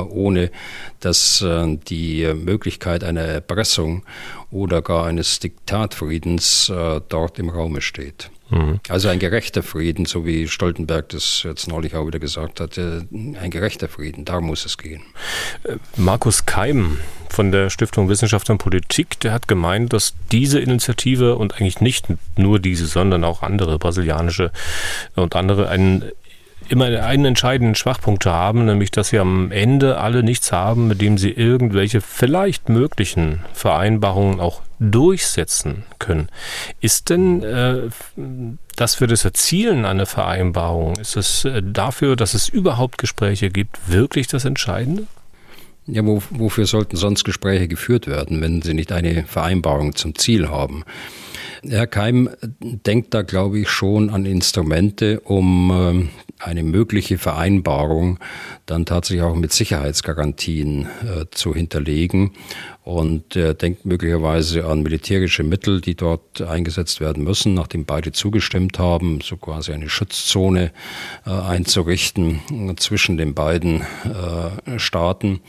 ohne dass die Möglichkeit einer Erpressung oder gar eines Diktatfriedens äh, dort im Raume steht. Mhm. Also ein gerechter Frieden, so wie Stoltenberg das jetzt neulich auch wieder gesagt hat, äh, ein gerechter Frieden, darum muss es gehen. Äh, Markus Keim, von der Stiftung Wissenschaft und Politik, der hat gemeint, dass diese Initiative und eigentlich nicht nur diese, sondern auch andere brasilianische und andere einen immer einen entscheidenden Schwachpunkt haben, nämlich dass sie am Ende alle nichts haben, mit dem sie irgendwelche vielleicht möglichen Vereinbarungen auch durchsetzen können. Ist denn äh, das für das Erzielen einer Vereinbarung, ist es äh, dafür, dass es überhaupt Gespräche gibt, wirklich das Entscheidende? Ja, wo, wofür sollten sonst Gespräche geführt werden, wenn sie nicht eine Vereinbarung zum Ziel haben? Herr Keim denkt da, glaube ich, schon an Instrumente, um ähm, eine mögliche Vereinbarung dann tatsächlich auch mit Sicherheitsgarantien äh, zu hinterlegen. Und er denkt möglicherweise an militärische Mittel, die dort eingesetzt werden müssen, nachdem beide zugestimmt haben, so quasi eine Schutzzone äh, einzurichten zwischen den beiden äh, Staaten.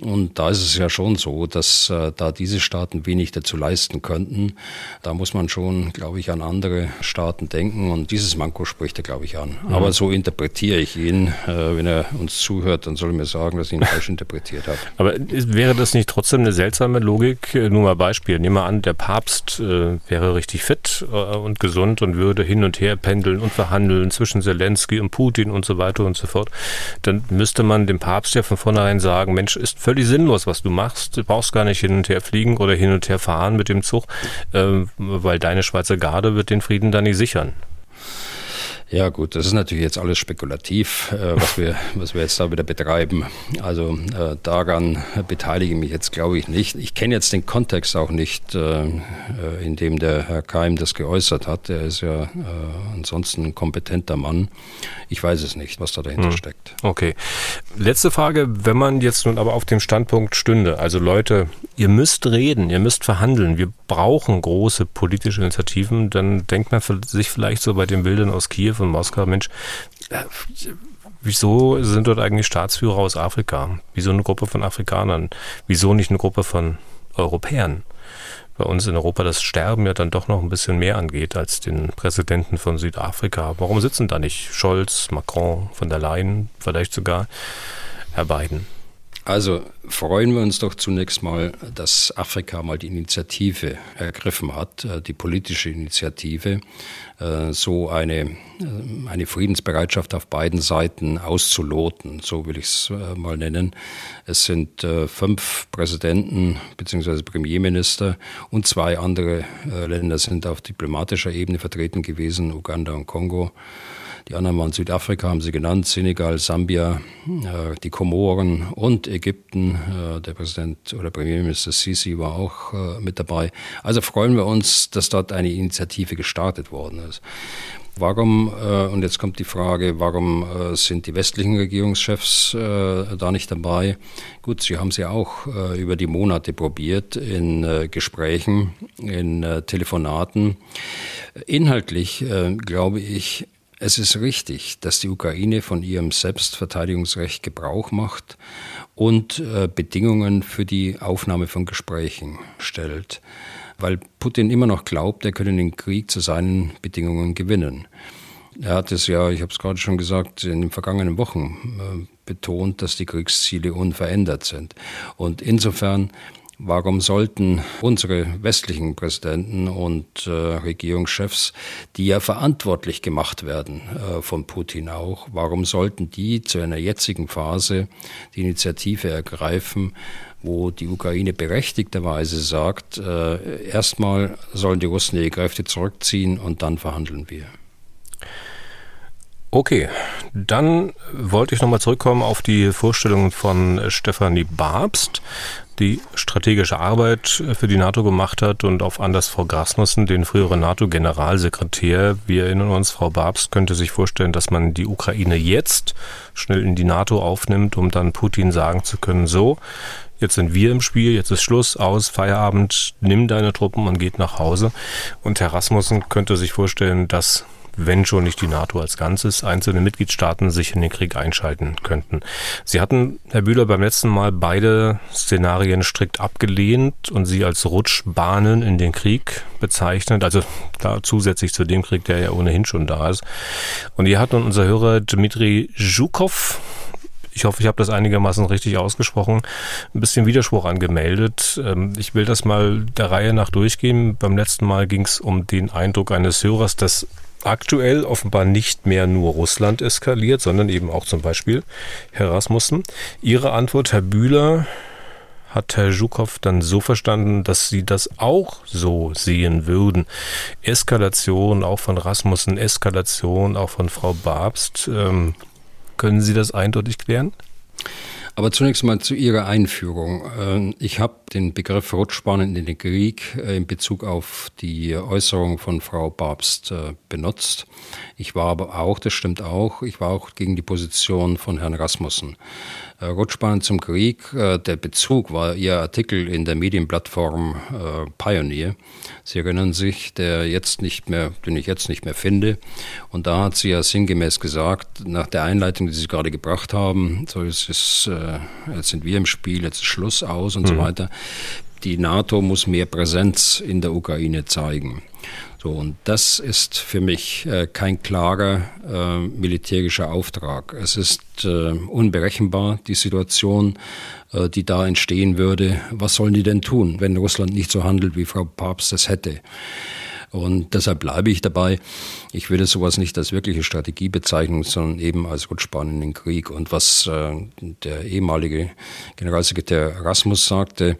Und da ist es ja schon so, dass äh, da diese Staaten wenig dazu leisten könnten. Da muss man schon, glaube ich, an andere Staaten denken. Und dieses Manko spricht er, glaube ich, an. Mhm. Aber so interpretiere ich ihn. Äh, wenn er uns zuhört, dann soll er mir sagen, dass ich ihn falsch interpretiert habe. Aber wäre das nicht trotzdem eine seltsame Logik? Äh, nur mal Beispiel. Nehmen wir an, der Papst äh, wäre richtig fit äh, und gesund und würde hin und her pendeln und verhandeln zwischen Zelensky und Putin und so weiter und so fort. Dann müsste man dem Papst ja von vornherein sagen, Mensch, ist völlig sinnlos, was du machst. Du brauchst gar nicht hin und her fliegen oder hin und her fahren mit dem Zug, äh, weil deine Schweizer Garde wird den Frieden dann nicht sichern. Ja gut, das ist natürlich jetzt alles spekulativ, äh, was, wir, was wir jetzt da wieder betreiben. Also äh, daran beteilige ich mich jetzt, glaube ich, nicht. Ich kenne jetzt den Kontext auch nicht, äh, äh, in dem der Herr Keim das geäußert hat. Er ist ja äh, ansonsten ein kompetenter Mann. Ich weiß es nicht, was da dahinter hm. steckt. Okay. Letzte Frage, wenn man jetzt nun aber auf dem Standpunkt stünde, also Leute, ihr müsst reden, ihr müsst verhandeln, wir brauchen große politische Initiativen, dann denkt man sich vielleicht so bei den Bildern aus Kiew von Moskau, Mensch, äh, wieso sind dort eigentlich Staatsführer aus Afrika? Wieso eine Gruppe von Afrikanern? Wieso nicht eine Gruppe von Europäern? Bei uns in Europa das Sterben ja dann doch noch ein bisschen mehr angeht als den Präsidenten von Südafrika. Warum sitzen da nicht Scholz, Macron, von der Leyen, vielleicht sogar Herr Biden? Also freuen wir uns doch zunächst mal, dass Afrika mal die Initiative ergriffen hat, äh, die politische Initiative, äh, so eine, äh, eine Friedensbereitschaft auf beiden Seiten auszuloten, so will ich es mal nennen. Es sind fünf Präsidenten bzw. Premierminister und zwei andere Länder sind auf diplomatischer Ebene vertreten gewesen, Uganda und Kongo. Die anderen waren Südafrika, haben sie genannt, Senegal, Sambia, äh, die Komoren und Ägypten. Äh, der Präsident oder Premierminister Sisi war auch äh, mit dabei. Also freuen wir uns, dass dort eine Initiative gestartet worden ist. Warum, und jetzt kommt die Frage, warum sind die westlichen Regierungschefs da nicht dabei? Gut, sie haben es ja auch über die Monate probiert in Gesprächen, in Telefonaten. Inhaltlich, glaube ich, es ist richtig, dass die Ukraine von ihrem Selbstverteidigungsrecht Gebrauch macht und äh, Bedingungen für die Aufnahme von Gesprächen stellt, weil Putin immer noch glaubt, er könne den Krieg zu seinen Bedingungen gewinnen. Er hat es ja, ich habe es gerade schon gesagt, in den vergangenen Wochen äh, betont, dass die Kriegsziele unverändert sind. Und insofern Warum sollten unsere westlichen Präsidenten und äh, Regierungschefs, die ja verantwortlich gemacht werden äh, von Putin auch, warum sollten die zu einer jetzigen Phase die Initiative ergreifen, wo die Ukraine berechtigterweise sagt, äh, erstmal sollen die Russen ihre Kräfte zurückziehen und dann verhandeln wir. Okay, dann wollte ich nochmal zurückkommen auf die Vorstellung von Stefanie Babst, die strategische Arbeit für die NATO gemacht hat und auf Anders Frau Grasmussen, den früheren NATO-Generalsekretär. Wir erinnern uns, Frau Babst könnte sich vorstellen, dass man die Ukraine jetzt schnell in die NATO aufnimmt, um dann Putin sagen zu können, so, jetzt sind wir im Spiel, jetzt ist Schluss, aus, Feierabend, nimm deine Truppen und geht nach Hause. Und Herr Rasmussen könnte sich vorstellen, dass wenn schon nicht die NATO als Ganzes, einzelne Mitgliedstaaten sich in den Krieg einschalten könnten. Sie hatten, Herr Bühler, beim letzten Mal beide Szenarien strikt abgelehnt und sie als Rutschbahnen in den Krieg bezeichnet, also da zusätzlich zu dem Krieg, der ja ohnehin schon da ist. Und hier hat nun unser Hörer Dmitri Zhukov ich hoffe, ich habe das einigermaßen richtig ausgesprochen, ein bisschen Widerspruch angemeldet. Ähm, ich will das mal der Reihe nach durchgehen. Beim letzten Mal ging es um den Eindruck eines Hörers, dass aktuell offenbar nicht mehr nur Russland eskaliert, sondern eben auch zum Beispiel Herr Rasmussen. Ihre Antwort, Herr Bühler, hat Herr Zhukow dann so verstanden, dass Sie das auch so sehen würden. Eskalation auch von Rasmussen, Eskalation auch von Frau Babst. Ähm, können Sie das eindeutig klären? Aber zunächst mal zu Ihrer Einführung. Ähm, ich habe den Begriff Rutschbahnen in den Krieg äh, in Bezug auf die Äußerung von Frau Babst äh, benutzt. Ich war aber auch, das stimmt auch, ich war auch gegen die Position von Herrn Rasmussen. Äh, Rutschbahn zum Krieg, der Bezug war Ihr Artikel in der Medienplattform Pioneer. Sie erinnern sich, der jetzt nicht mehr, den ich jetzt nicht mehr finde. Und da hat sie ja sinngemäß gesagt, nach der Einleitung, die Sie gerade gebracht haben, so ist es, jetzt sind wir im Spiel, jetzt ist Schluss aus und mhm. so weiter. Die NATO muss mehr Präsenz in der Ukraine zeigen. So, und das ist für mich äh, kein klarer äh, militärischer Auftrag. Es ist äh, unberechenbar, die Situation, äh, die da entstehen würde. Was sollen die denn tun, wenn Russland nicht so handelt, wie Frau Papst es hätte? Und deshalb bleibe ich dabei. Ich würde sowas nicht als wirkliche Strategie bezeichnen, sondern eben als Rutschbahn in den Krieg. Und was äh, der ehemalige Generalsekretär Rasmus sagte,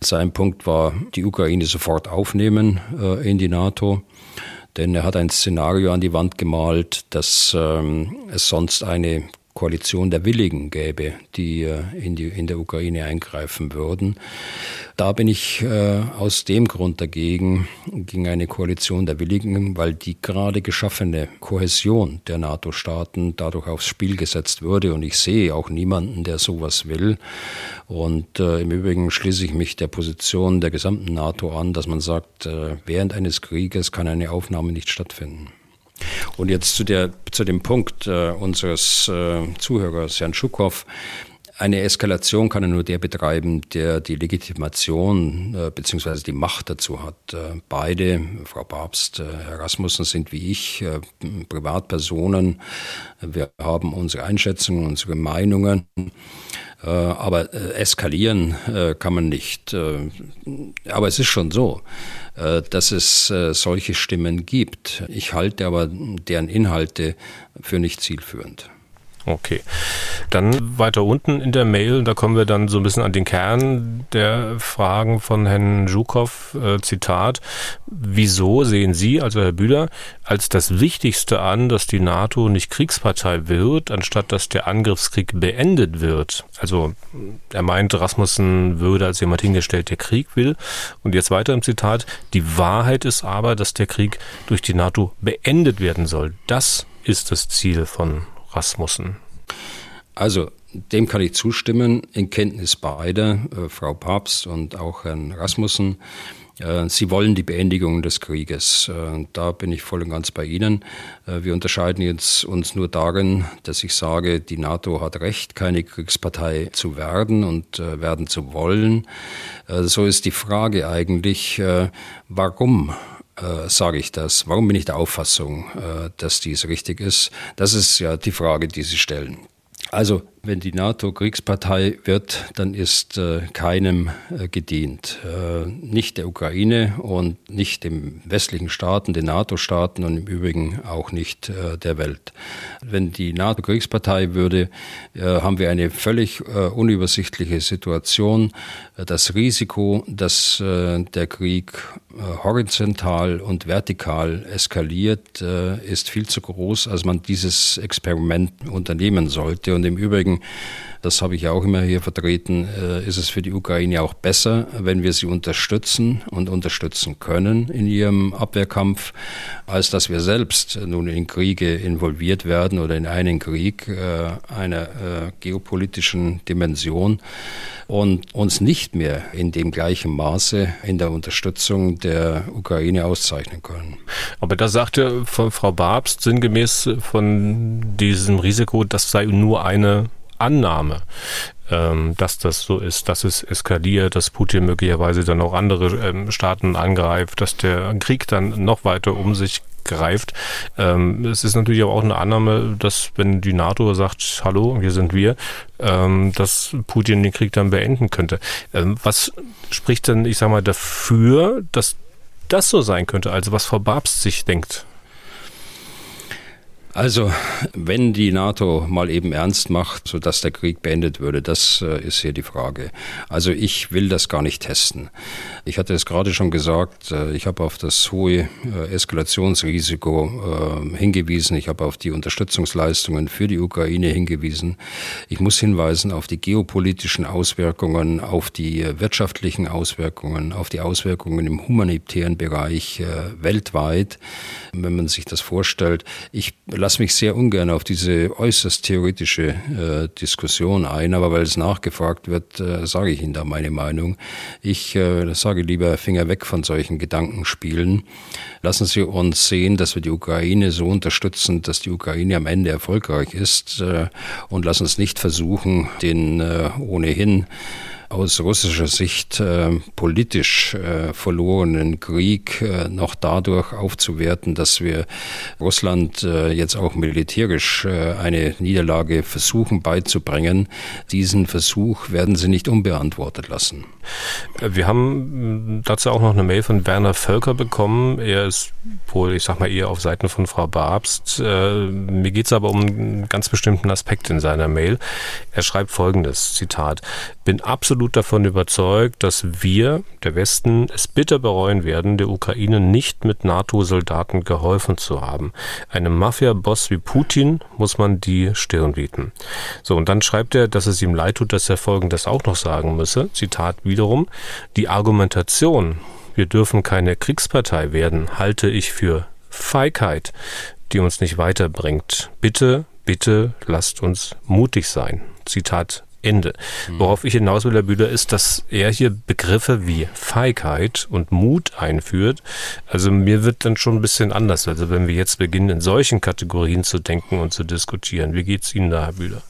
sein Punkt war, die Ukraine sofort aufnehmen äh, in die NATO. Denn er hat ein Szenario an die Wand gemalt, dass ähm, es sonst eine Koalition der Willigen gäbe, die äh, in, die in der Ukraine eingreifen würden. Da bin ich äh, aus dem Grund dagegen, gegen eine Koalition der Willigen, weil die gerade geschaffene Kohäsion der NATO-Staaten dadurch aufs Spiel gesetzt würde. Und ich sehe auch niemanden, der sowas will. Und äh, im Übrigen schließe ich mich der Position der gesamten NATO an, dass man sagt, äh, während eines Krieges kann eine Aufnahme nicht stattfinden. Und jetzt zu, der, zu dem Punkt äh, unseres äh, Zuhörers, Jan Schukow. Eine Eskalation kann nur der betreiben, der die Legitimation äh, bzw. die Macht dazu hat. Äh, beide, Frau Papst, äh, Herr Rasmussen, sind wie ich äh, Privatpersonen. Wir haben unsere Einschätzungen, unsere Meinungen. Äh, aber äh, eskalieren äh, kann man nicht. aber es ist schon so, dass es solche Stimmen gibt. Ich halte aber deren Inhalte für nicht zielführend. Okay. Dann weiter unten in der Mail, da kommen wir dann so ein bisschen an den Kern der Fragen von Herrn Zhukow. Äh, Zitat. Wieso sehen Sie, also Herr Bühler, als das Wichtigste an, dass die NATO nicht Kriegspartei wird, anstatt dass der Angriffskrieg beendet wird? Also er meint, Rasmussen würde als jemand hingestellt, der Krieg will. Und jetzt weiter im Zitat. Die Wahrheit ist aber, dass der Krieg durch die NATO beendet werden soll. Das ist das Ziel von Rasmussen? Also, dem kann ich zustimmen, in Kenntnis beider, äh, Frau Papst und auch Herrn Rasmussen. Äh, sie wollen die Beendigung des Krieges. Äh, da bin ich voll und ganz bei Ihnen. Äh, wir unterscheiden jetzt uns nur darin, dass ich sage, die NATO hat Recht, keine Kriegspartei zu werden und werden zu wollen. So ist die Frage eigentlich, warum äh, sage ich das? Warum bin ich der Auffassung, äh, dass dies richtig ist? Das ist ja die Frage, die Sie stellen. Also wenn die NATO Kriegspartei wird, dann ist äh, keinem äh, gedient. Äh, nicht der Ukraine und nicht den westlichen Staaten, den NATO-Staaten und im Übrigen auch nicht äh, der Welt. Wenn die NATO Kriegspartei würde, äh, haben wir eine völlig äh, unübersichtliche Situation. Das Risiko, dass der Krieg horizontal und vertikal eskaliert, ist viel zu groß, als man dieses Experiment unternehmen sollte. Und im Übrigen Deswegen, das habe ich auch immer hier vertreten, äh, ist es für die Ukraine auch besser, wenn wir sie unterstützen und unterstützen können in ihrem Abwehrkampf, als dass wir selbst nun in Kriege involviert werden oder in einen Krieg äh, einer äh, geopolitischen Dimension und uns nicht mehr in dem gleichen Maße in der Unterstützung der Ukraine auszeichnen können. Aber da sagte Frau Babst sinngemäß von diesem Risiko, das sei nur eine Annahme, ähm, dass das so ist, dass es eskaliert, dass Putin möglicherweise dann auch andere ähm, Staaten angreift, dass der Krieg dann noch weiter um sich greift. Ähm, es ist natürlich aber auch eine Annahme, dass wenn die NATO sagt, hallo, hier sind wir, ähm, dass Putin den Krieg dann beenden könnte. Ähm, was spricht denn, ich sag mal, dafür, dass das so sein könnte? Also was Frau Babst sich denkt? Also, wenn die NATO mal eben ernst macht, sodass der Krieg beendet würde, das äh, ist hier die Frage. Also, ich will das gar nicht testen. Ich hatte es gerade schon gesagt, äh, ich habe auf das hohe äh, Eskalationsrisiko hingewiesen. Ich habe auf die Unterstützungsleistungen für die Ukraine hingewiesen. Ich muss hinweisen auf die geopolitischen Auswirkungen, auf die wirtschaftlichen Auswirkungen, auf die Auswirkungen im humanitären Bereich weltweit. Wenn man sich das vorstellt, ich lasse mich sehr ungern auf diese äußerst theoretische äh, Diskussion ein, aber weil es nachgefragt wird, äh, sage ich Ihnen da meine Meinung. Ich äh, sage lieber Finger weg von solchen Gedankenspielen. Lassen Sie uns sehen, dass wir die Ukraine so unterstützen, dass die Ukraine am Ende erfolgreich ist äh, und lassen uns nicht versuchen, den äh, ohnehin aus russischer Sicht äh, politisch äh, verlorenen Krieg äh, noch dadurch aufzuwerten, dass wir Russland äh, jetzt auch militärisch äh, eine Niederlage versuchen beizubringen. Diesen Versuch werden sie nicht unbeantwortet lassen. Wir haben dazu auch noch eine Mail von Werner Völker bekommen. Er ist wohl, ich sag mal, eher auf Seiten von Frau Babst. Äh, mir geht es aber um einen ganz bestimmten Aspekt in seiner Mail. Er schreibt folgendes, Zitat, bin absolut davon überzeugt, dass wir, der Westen, es bitter bereuen werden, der Ukraine nicht mit NATO-Soldaten geholfen zu haben. Einem Mafia-Boss wie Putin muss man die Stirn bieten. So, und dann schreibt er, dass es ihm leid tut, dass er folgendes auch noch sagen müsse. Zitat wiederum, die Argumentation, wir dürfen keine Kriegspartei werden, halte ich für Feigheit, die uns nicht weiterbringt. Bitte, bitte lasst uns mutig sein. Zitat Ende. Mhm. Worauf ich hinaus will, Herr Bühler, ist, dass er hier Begriffe wie Feigheit und Mut einführt. Also mir wird dann schon ein bisschen anders. Also wenn wir jetzt beginnen, in solchen Kategorien zu denken und zu diskutieren. Wie geht es Ihnen da, Herr Bühler?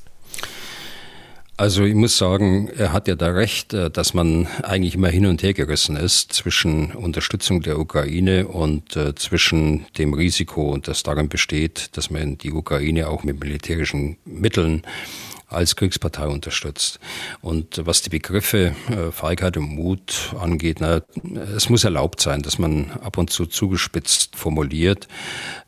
Also ich muss sagen, er hat ja da recht, äh, dass man eigentlich immer hin und her gerissen ist zwischen Unterstützung der Ukraine und äh, zwischen dem Risiko, das darin besteht, dass man die Ukraine auch mit militärischen Mitteln als Kriegspartei unterstützt. Und was die Begriffe äh, Feigheit und Mut angeht, na, es muss erlaubt sein, dass man ab und zu zugespitzt formuliert.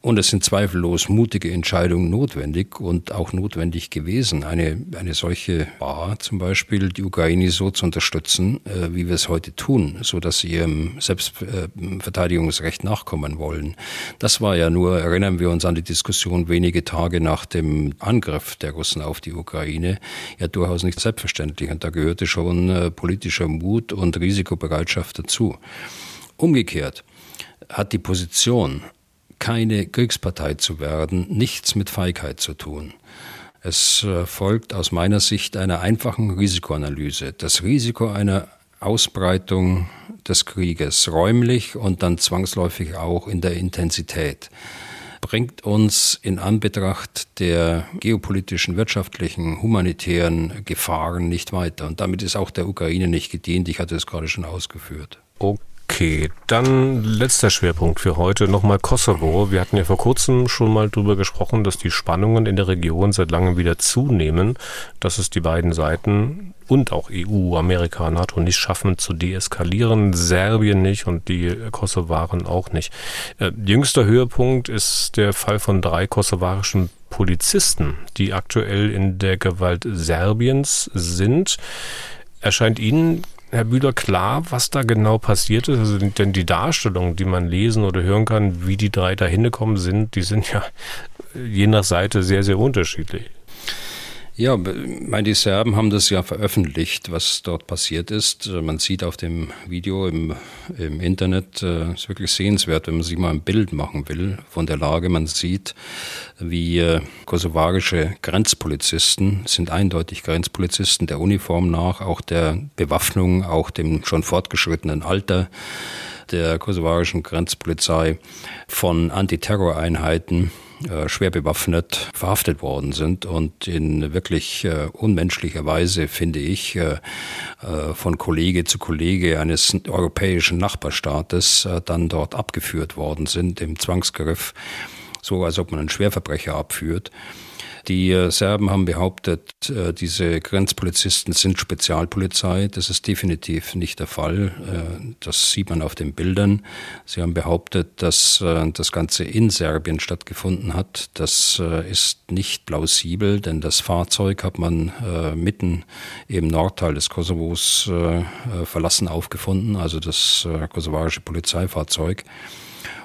Und es sind zweifellos mutige Entscheidungen notwendig und auch notwendig gewesen. Eine, eine solche war zum Beispiel, die Ukraine so zu unterstützen, äh, wie wir es heute tun, so dass sie ihrem Selbstverteidigungsrecht nachkommen wollen. Das war ja nur, erinnern wir uns an die Diskussion wenige Tage nach dem Angriff der Russen auf die Ukraine. Ukraine ja durchaus nicht selbstverständlich. Und da gehörte schon äh, politischer Mut und Risikobereitschaft dazu. Umgekehrt hat die Position, keine Kriegspartei zu werden, nichts mit Feigheit zu tun. Es äh, folgt aus meiner Sicht einer einfachen Risikoanalyse. Das Risiko einer Ausbreitung des Krieges räumlich und dann zwangsläufig auch in der Intensität bringt uns in Anbetracht der geopolitischen, wirtschaftlichen, humanitären Gefahren nicht weiter. Und damit ist auch der Ukraine nicht gedient. Ich hatte es gerade schon ausgeführt. Okay, dann letzter Schwerpunkt für heute nochmal Kosovo. Wir hatten ja vor kurzem schon mal darüber gesprochen, dass die Spannungen in der Region seit langem wieder zunehmen, dass es die beiden Seiten und auch EU, Amerika, NATO nicht schaffen zu deeskalieren, Serbien nicht und die Kosovaren auch nicht. Äh, jüngster Höhepunkt ist der Fall von drei kosovarischen Polizisten, die aktuell in der Gewalt Serbiens sind. Erscheint Ihnen Herr Bühler, klar, was da genau passiert ist? Also, denn die Darstellungen, die man lesen oder hören kann, wie die drei da hingekommen sind, die sind ja je nach Seite sehr, sehr unterschiedlich. Ja, meine, die Serben haben das ja veröffentlicht, was dort passiert ist. Man sieht auf dem Video im, im Internet, äh, ist wirklich sehenswert, wenn man sich mal ein Bild machen will von der Lage. Man sieht, wie äh, kosovarische Grenzpolizisten, sind eindeutig Grenzpolizisten der Uniform nach, auch der Bewaffnung, auch dem schon fortgeschrittenen Alter der kosovarischen Grenzpolizei von Antiterroreinheiten äh, schwer bewaffnet verhaftet worden sind und in wirklich äh, unmenschlicher Weise, finde ich, äh, von Kollege zu Kollege eines europäischen Nachbarstaates dann dort abgeführt worden sind im Zwangsgriff, so als ob man einen Schwerverbrecher abführt. Die äh, Serben haben behauptet, äh, diese Grenzpolizisten sind Spezialpolizei. Das ist definitiv nicht der Fall. Äh, das sieht man auf den Bildern. Sie haben behauptet, dass das Ganze in Serbien stattgefunden hat. Das ist nicht plausibel, denn das Fahrzeug hat man mitten im Nordteil des Kosovos verlassen aufgefunden, also das kosovarische Polizeifahrzeug.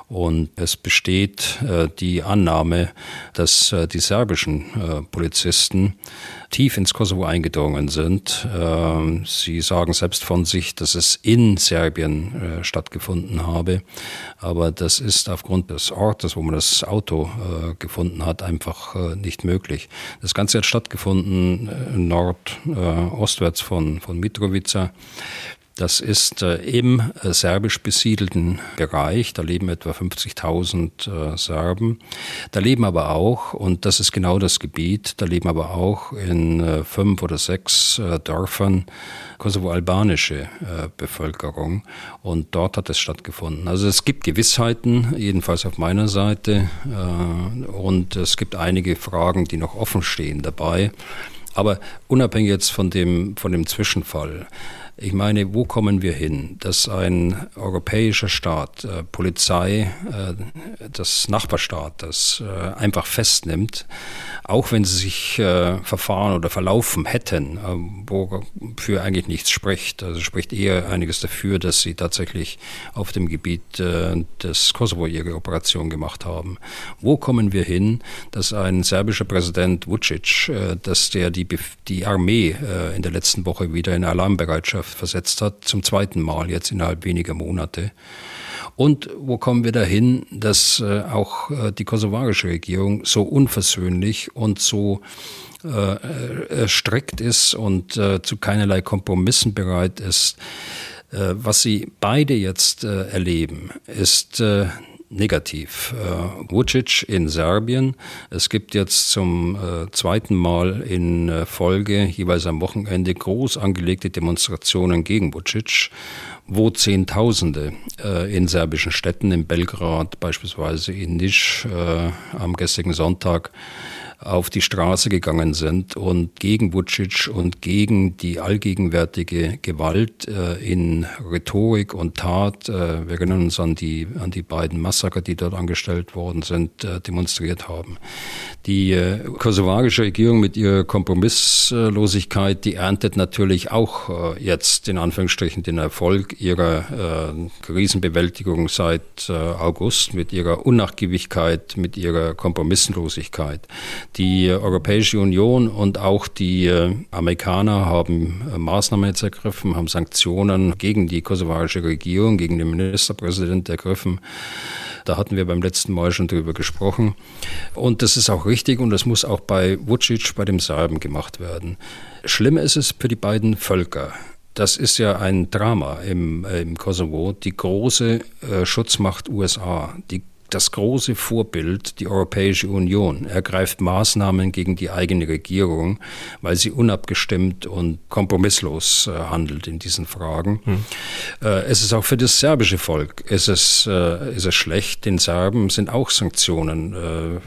Und es besteht äh, die Annahme, dass äh, die serbischen äh, Polizisten tief ins Kosovo eingedrungen sind. Ähm, sie sagen selbst von sich, dass es in Serbien stattgefunden habe. Aber das ist aufgrund des Ortes, wo man das Auto gefunden hat, einfach nicht möglich. Das Ganze hat stattgefunden nordostwärts von, von Mitrovica. Das ist äh, im äh, serbisch besiedelten Bereich. Da leben etwa 50.000 äh, Serben. Da leben aber auch, und das ist genau das Gebiet, da leben aber auch in fünf oder sechs Dörfern kosovo-albanische Bevölkerung. Und dort hat es stattgefunden. Also es gibt Gewissheiten, jedenfalls auf meiner Seite. und es gibt einige Fragen, die noch offen stehen dabei. Aber unabhängig jetzt von dem, von dem Zwischenfall, ich meine, wo kommen wir hin, dass ein europäischer Staat, äh, Polizei, äh, das Nachbarstaat, das äh, einfach festnimmt, auch wenn sie sich äh, verfahren oder verlaufen hätten, äh, wofür eigentlich nichts spricht. Also spricht eher einiges dafür, dass sie tatsächlich auf dem Gebiet äh, des Kosovo ihre Operation gemacht haben. Wo kommen wir hin, dass ein serbischer Präsident Vucic, dass der die, die Armee in der letzten Woche wieder in Alarmbereitschaft versetzt hat, zum zweiten Mal jetzt innerhalb weniger Monate. Und wo kommen wir dahin, dass äh, auch äh, die kosovarische Regierung so unversöhnlich und so äh, strikt ist und zu keinerlei Kompromissen bereit ist. Was sie beide jetzt erleben, ist negativ. Äh, Vucic in Serbien. Es gibt jetzt zum äh, zweiten Mal in äh, Folge, jeweils am Wochenende, groß angelegte Demonstrationen gegen Vucic, wo Zehntausende äh, in serbischen Städten, in Belgrad beispielsweise, in Nisch äh, am gestrigen Sonntag, auf die Straße gegangen sind und gegen Vucic und gegen die allgegenwärtige Gewalt äh, in Rhetorik und Tat, äh, wir erinnern uns an die, an die beiden Massaker, die dort angestellt worden sind, äh, demonstriert haben. Die äh, kosovarische Regierung mit ihrer Kompromisslosigkeit, die erntet natürlich auch äh, jetzt in Anführungsstrichen den Erfolg ihrer äh, Krisenbewältigung seit August mit ihrer Unnachgiebigkeit, mit ihrer Kompromisslosigkeit. Die Europäische Union und auch die äh, Amerikaner haben äh, Maßnahmen jetzt ergriffen, haben Sanktionen gegen die kosovarische Regierung, gegen den Ministerpräsident ergriffen. Da hatten wir beim letzten Mal schon drüber gesprochen. Und das ist auch richtig und das muss auch bei Vucic, bei dem Serben gemacht werden. Schlimm ist es für die beiden Völker. Das ist ja ein Drama im, äh, im Kosovo. Die große äh, Schutzmacht USA, die das große Vorbild, die Europäische Union, ergreift Maßnahmen gegen die eigene Regierung, weil sie unabgestimmt und kompromisslos äh, handelt in diesen Fragen. Hm. Äh, es ist auch für das serbische Volk, es ist, äh, es ist schlecht. Den Serben sind auch Sanktionen äh,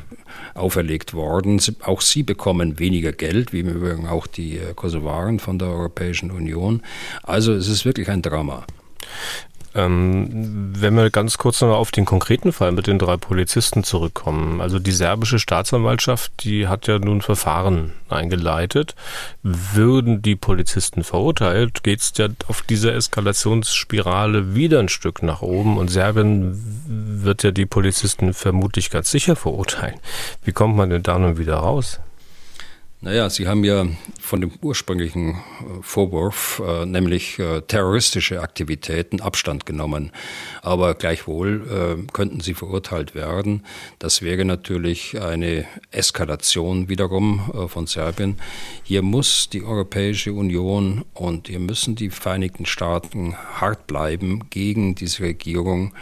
auferlegt worden. Auch sie bekommen weniger Geld, wie im Übrigen auch die äh, Kosovaren von der Europäischen Union. Also es ist wirklich ein Drama. Ähm, wenn wir ganz kurz noch auf den konkreten Fall mit den drei Polizisten zurückkommen. Also die serbische Staatsanwaltschaft, die hat ja nun Verfahren eingeleitet. Würden die Polizisten verurteilt, geht es ja auf dieser Eskalationsspirale wieder ein Stück nach oben und Serbien wird ja die Polizisten vermutlich ganz sicher verurteilen. Wie kommt man denn da nun wieder raus? Naja, Sie haben ja von dem ursprünglichen äh, Vorwurf, äh, nämlich äh, terroristische Aktivitäten, Abstand genommen. Aber gleichwohl äh, könnten Sie verurteilt werden. Das wäre natürlich eine Eskalation wiederum äh, von Serbien. Hier muss die Europäische Union und hier müssen die Vereinigten Staaten hart bleiben gegen diese Regierung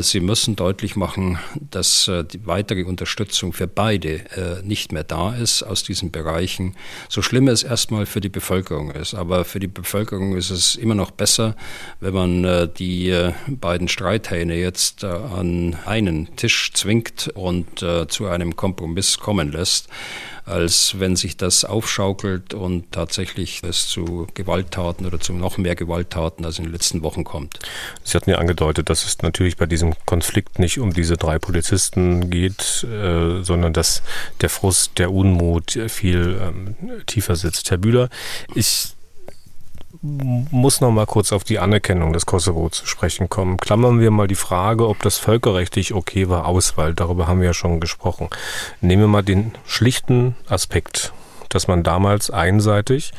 sie müssen deutlich machen, dass äh, die weitere Unterstützung für beide äh, nicht mehr da ist aus diesen Bereichen. So schlimm es erstmal für die Bevölkerung ist, aber für die Bevölkerung ist es immer noch besser, wenn man die beiden Streithähne jetzt an einen Tisch zwingt und zu einem Kompromiss kommen lässt als wenn sich das aufschaukelt und tatsächlich es zu Gewalttaten oder zu noch mehr Gewalttaten als in den letzten Wochen kommt. Sie hatten ja angedeutet, dass es natürlich bei diesem Konflikt nicht um diese drei Polizisten geht, äh, sondern dass der Frust, der Unmut viel ähm, tiefer sitzt. Herr Bühler, ich muss noch mal kurz auf die Anerkennung des Kosovo zu sprechen kommen. Klammern wir mal die Frage, ob das völkerrechtlich okay war, aus, weil darüber haben wir ja schon gesprochen. Nehmen wir mal den schlichten Aspekt, dass man damals einseitig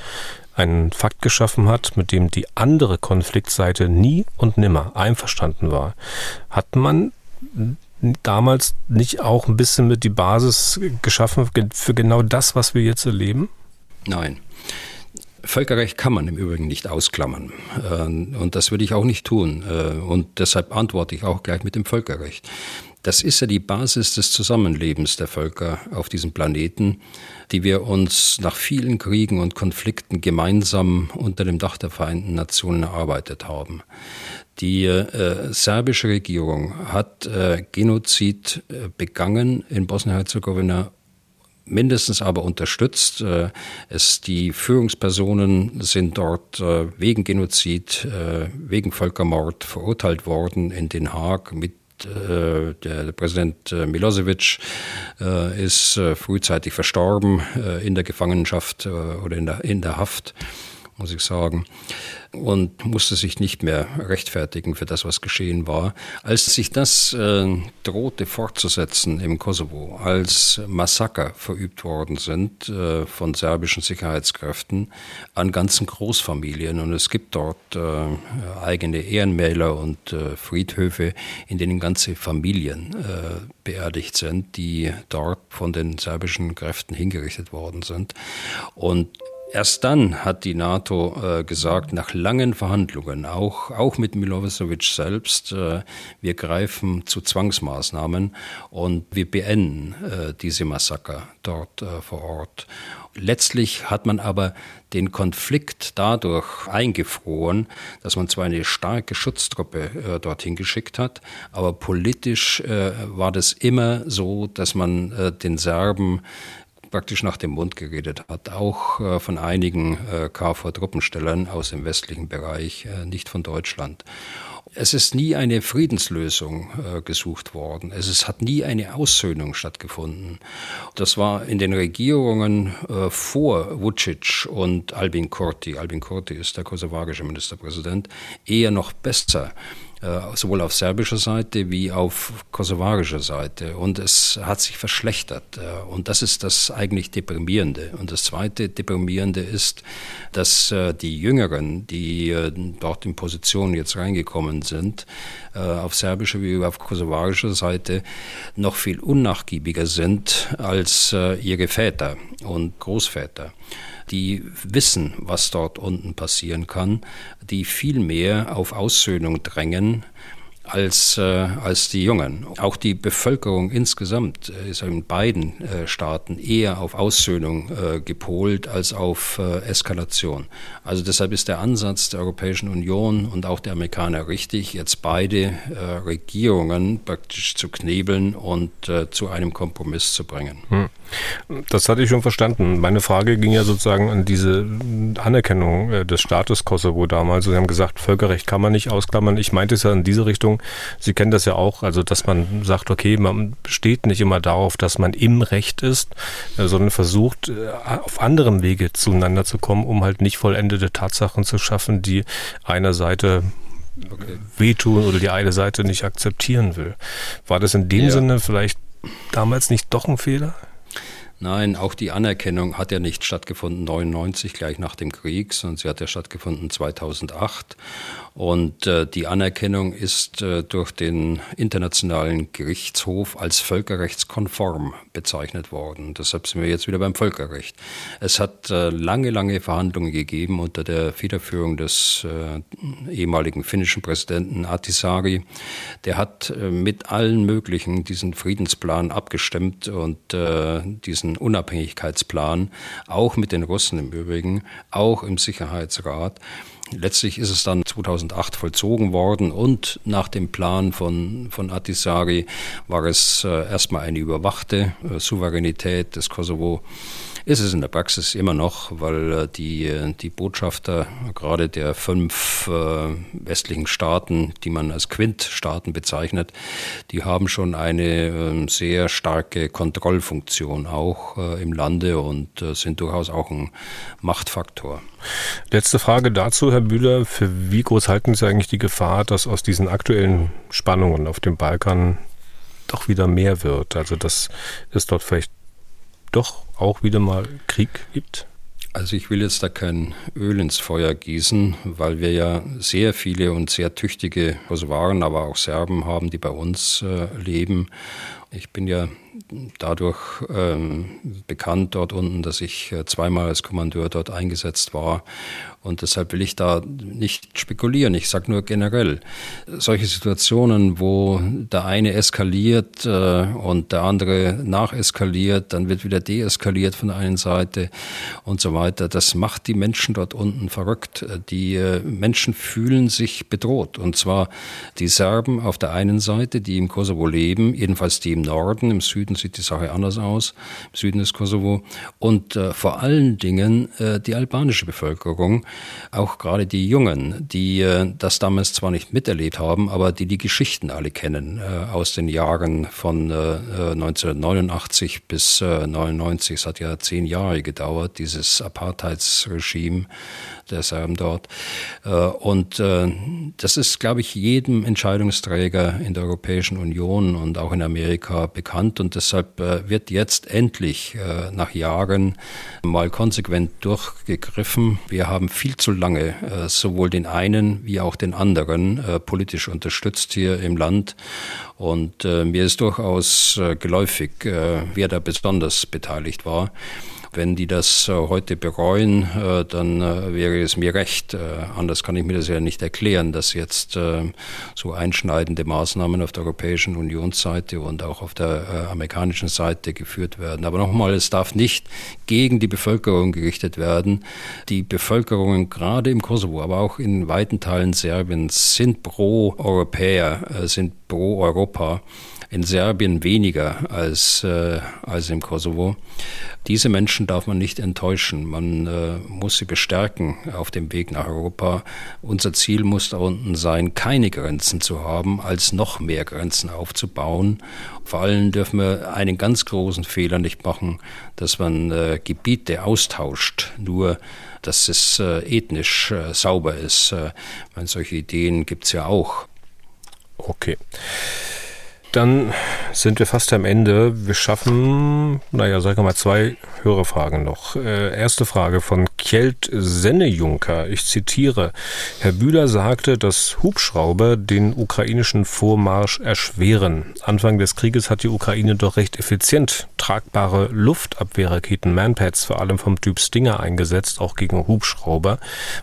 einen Fakt geschaffen hat, mit dem die andere Konfliktseite nie und nimmer einverstanden war. Hat man damals nicht auch ein bisschen mit die Basis geschaffen für genau das, was wir jetzt erleben? Nein. Völkerrecht kann man im Übrigen nicht ausklammern. Äh, und das würde ich auch nicht tun. Äh, und deshalb antworte ich auch gleich mit dem Völkerrecht. Das ist ja die Basis des Zusammenlebens der Völker auf diesem Planeten, die wir uns nach vielen Kriegen und Konflikten gemeinsam unter dem Dach der Vereinten Nationen erarbeitet haben. Die äh, serbische Regierung hat äh, Genozid äh, begangen in Bosnien-Herzegowina mindestens aber unterstützt. Äh, es, die Führungspersonen sind dort äh, wegen Genozid, äh, wegen Völkermord verurteilt worden in Den Haag mit der, Präsident Milosevic ist frühzeitig verstorben in der Gefangenschaft oder in der, in der Haft muss ich sagen, und musste sich nicht mehr rechtfertigen für das, was geschehen war. Als sich das äh, drohte fortzusetzen im Kosovo, als Massaker verübt worden sind äh, von serbischen Sicherheitskräften an ganzen Großfamilien, und es gibt dort äh, eigene Ehrenmäler und äh, Friedhöfe, in denen ganze Familien äh, beerdigt sind, die dort von den serbischen Kräften hingerichtet worden sind. Und Erst dann hat die NATO äh, gesagt, nach langen Verhandlungen, auch, auch mit Milosevic selbst, äh, wir greifen zu Zwangsmaßnahmen und wir beenden äh, diese Massaker dort äh, vor Ort. Letztlich hat man aber den Konflikt dadurch eingefroren, dass man zwar eine starke Schutztruppe äh, dorthin geschickt hat, aber politisch äh, war das immer so, dass man äh, den Serben praktisch nach dem Mund geredet hat, auch äh, von einigen äh, KFOR-Truppenstellern aus dem westlichen Bereich, äh, nicht von Deutschland. Es ist nie eine Friedenslösung äh, gesucht worden. Es ist, hat nie eine Aussöhnung stattgefunden. Das war in den Regierungen äh, vor Vucic und Albin Kurti, Albin Kurti ist der kosovarische Ministerpräsident, eher noch besser. Äh, sowohl auf serbischer Seite wie auf kosovarischer Seite. Und es hat sich verschlechtert. Äh, und das ist das eigentlich Deprimierende. Und das zweite Deprimierende ist, dass äh, die Jüngeren, die dort in Positionen jetzt reingekommen sind, auf serbischer wie auf kosovarischer Seite, noch viel unnachgiebiger sind als ihre Väter und Großväter die wissen, was dort unten passieren kann, die viel mehr auf Aussöhnung drängen, als, äh, als die Jungen. Auch die Bevölkerung insgesamt äh, ist in beiden äh, Staaten eher auf Aussöhnung äh, gepolt als auf äh, Eskalation. Also deshalb ist der Ansatz der Europäischen Union und auch der Amerikaner richtig, jetzt beide äh, Regierungen praktisch zu knebeln und zu einem Kompromiss zu bringen. Hm. Das hatte ich schon verstanden. Meine Frage ging ja sozusagen an diese Anerkennung des Staates Kosovo damals. Sie haben gesagt, Völkerrecht kann man nicht ausklammern. Ich meinte es ja in diese Richtung, Sie kennen das ja auch, also dass man sagt, okay, man besteht nicht immer darauf, dass man im Recht ist, äh, sondern versucht, äh, auf anderem Wege zueinander zu kommen, um halt nicht vollendete Tatsachen zu schaffen, die einer Seite okay. wehtun oder die eine Seite nicht akzeptieren will. War das in dem ja. Sinne vielleicht damals nicht doch ein Fehler? Nein, auch die Anerkennung hat ja nicht stattgefunden 99 gleich nach dem Krieg, sondern sie hat ja stattgefunden 2008 Und äh, die Anerkennung ist äh, durch den Internationalen Gerichtshof als völkerrechtskonform bezeichnet worden. Deshalb sind wir jetzt wieder beim Völkerrecht. Es hat äh, lange, lange Verhandlungen gegeben unter der Federführung des äh, ehemaligen finnischen Präsidenten Atisari. Der hat äh, mit allen möglichen diesen Friedensplan abgestimmt und äh, diesen Unabhängigkeitsplan, auch mit den Russen im Übrigen, auch im Sicherheitsrat. Letztlich ist es dann 2008 vollzogen worden und nach dem Plan von, von Atisari war es äh, erstmal eine überwachte äh, Souveränität des Kosovo ist es in der Praxis immer noch, weil äh, die, äh, die Botschafter gerade der fünf äh, westlichen Staaten, die man als Quint-Staaten bezeichnet, die haben schon eine ähm, sehr starke Kontrollfunktion auch im Lande und sind durchaus auch ein Machtfaktor. Letzte Frage dazu, Herr Bühler. Für wie groß halten Sie eigentlich die Gefahr, dass aus diesen aktuellen Spannungen auf dem Balkan doch wieder mehr wird? Also, dass es dort vielleicht doch auch wieder mal Krieg gibt? Also ich will jetzt da kein Öl ins Feuer gießen, weil wir ja sehr viele und sehr tüchtige Kosovaren, aber auch Serben haben, die bei uns äh, leben. Ich bin ja dadurch ähm, bekannt dort unten, dass ich äh, zweimal als Kommandeur dort eingesetzt war. Und deshalb will ich da nicht spekulieren. Ich sage nur generell, solche Situationen, wo der eine eskaliert äh, und der andere nacheskaliert, dann wird wieder deeskaliert von der einen Seite und so weiter, das macht die Menschen dort unten verrückt. Die äh, Menschen fühlen sich bedroht. Und zwar die Serben auf der einen Seite, die im Kosovo leben, jedenfalls die im Norden, im Süden sieht die Sache anders aus, im Süden des Kosovo. Und äh, vor allen Dingen äh, die albanische Bevölkerung, auch gerade die Jungen, die äh, das damals zwar nicht miterlebt haben, aber die die Geschichten alle kennen äh, aus den Jahren von äh, 1989 äh, bis äh, 99. Es hat ja zehn Jahre gedauert, dieses Apartheidsregime Serben dort. Und das ist, glaube ich, jedem Entscheidungsträger in der Europäischen Union und auch in Amerika bekannt. Und deshalb wird jetzt endlich nach Jahren mal konsequent durchgegriffen. Wir haben viel zu lange sowohl den einen wie auch den anderen politisch unterstützt hier im Land. Und mir ist durchaus geläufig, wer da besonders beteiligt war. Wenn die das äh, heute bereuen, äh, dann äh, wäre es mir recht. Anders kann ich mir das ja nicht erklären, dass jetzt so einschneidende Maßnahmen auf der Europäischen Unionsseite und auch auf der amerikanischen Seite geführt werden. Aber nochmal, es darf nicht gegen die Bevölkerung gerichtet werden. Die Bevölkerungen gerade im Kosovo, aber auch in weiten Teilen Serbiens sind pro Europäer, sind pro Europa in Serbien weniger als, äh, als im Kosovo. Diese Menschen darf man nicht enttäuschen. Man äh, muss sie bestärken auf dem Weg nach Europa. Unser Ziel muss da unten sein, keine Grenzen zu haben, als noch mehr Grenzen aufzubauen. Vor allem dürfen wir einen ganz großen Fehler nicht machen, dass man äh, Gebiete austauscht, nur dass es äh, ethnisch äh, sauber ist. Äh, meine, solche Ideen gibt es ja auch. Okay. Dann sind wir fast am Ende. Wir schaffen, naja, sagen wir mal, zwei Hörerfragen noch. Äh, erste Frage von Kjeld Sennejunker. Ich zitiere. Herr Bühler sagte, dass Hubschrauber den ukrainischen Vormarsch erschweren. Anfang des Krieges hat die Ukraine doch recht effizient tragbare Luftabwehrraketen Manpads, vor allem vom Typ Stinger, eingesetzt, auch gegen Hubschrauber.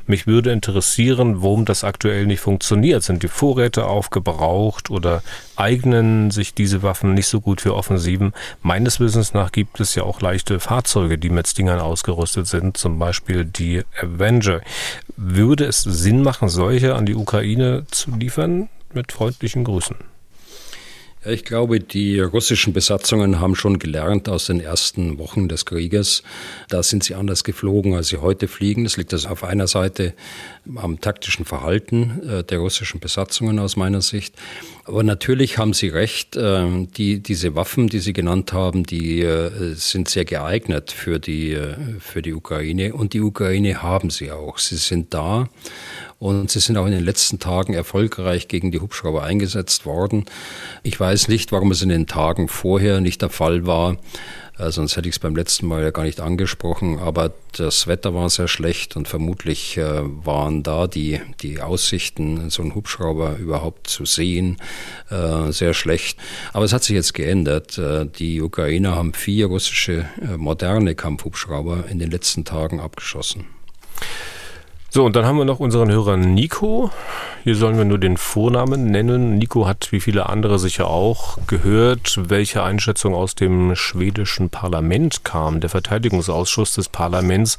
Mich würde interessieren, warum das aktuell nicht funktioniert. Sind die Vorräte aufgebraucht oder eignen sich diese Waffen nicht so gut für Offensiven. Meines Wissens nach gibt es ja auch leichte Fahrzeuge, die mit Stingern ausgerüstet sind, zum Beispiel die Avenger. Würde es Sinn machen, solche an die Ukraine zu liefern? Mit freundlichen Grüßen. Ich glaube, die russischen Besatzungen haben schon gelernt aus den ersten Wochen des Krieges. Da sind sie anders geflogen, als sie heute fliegen. Das liegt also auf einer Seite am taktischen Verhalten äh, der russischen Besatzungen aus meiner Sicht. Aber natürlich haben Sie recht, äh, die, diese Waffen, die Sie genannt haben, die äh, sind sehr geeignet für die, für die Ukraine. Und die Ukraine haben sie auch. Sie sind da. Und sie sind auch in den letzten Tagen erfolgreich gegen die Hubschrauber eingesetzt worden. Ich weiß nicht, warum es in den Tagen vorher nicht der Fall war. Äh, sonst hätte ich es beim letzten Mal ja gar nicht angesprochen. Aber das Wetter war sehr schlecht und vermutlich äh, waren da die, die Aussichten, so einen Hubschrauber überhaupt zu sehen, äh, sehr schlecht. Aber es hat sich jetzt geändert. Äh, die Ukrainer haben vier russische äh, moderne Kampfhubschrauber in den letzten Tagen abgeschossen. So, und dann haben wir noch unseren Hörer Nico. Hier sollen wir nur den Vornamen nennen. Nico hat wie viele andere sicher auch gehört, welche Einschätzung aus dem schwedischen Parlament kam. Der Verteidigungsausschuss des Parlaments,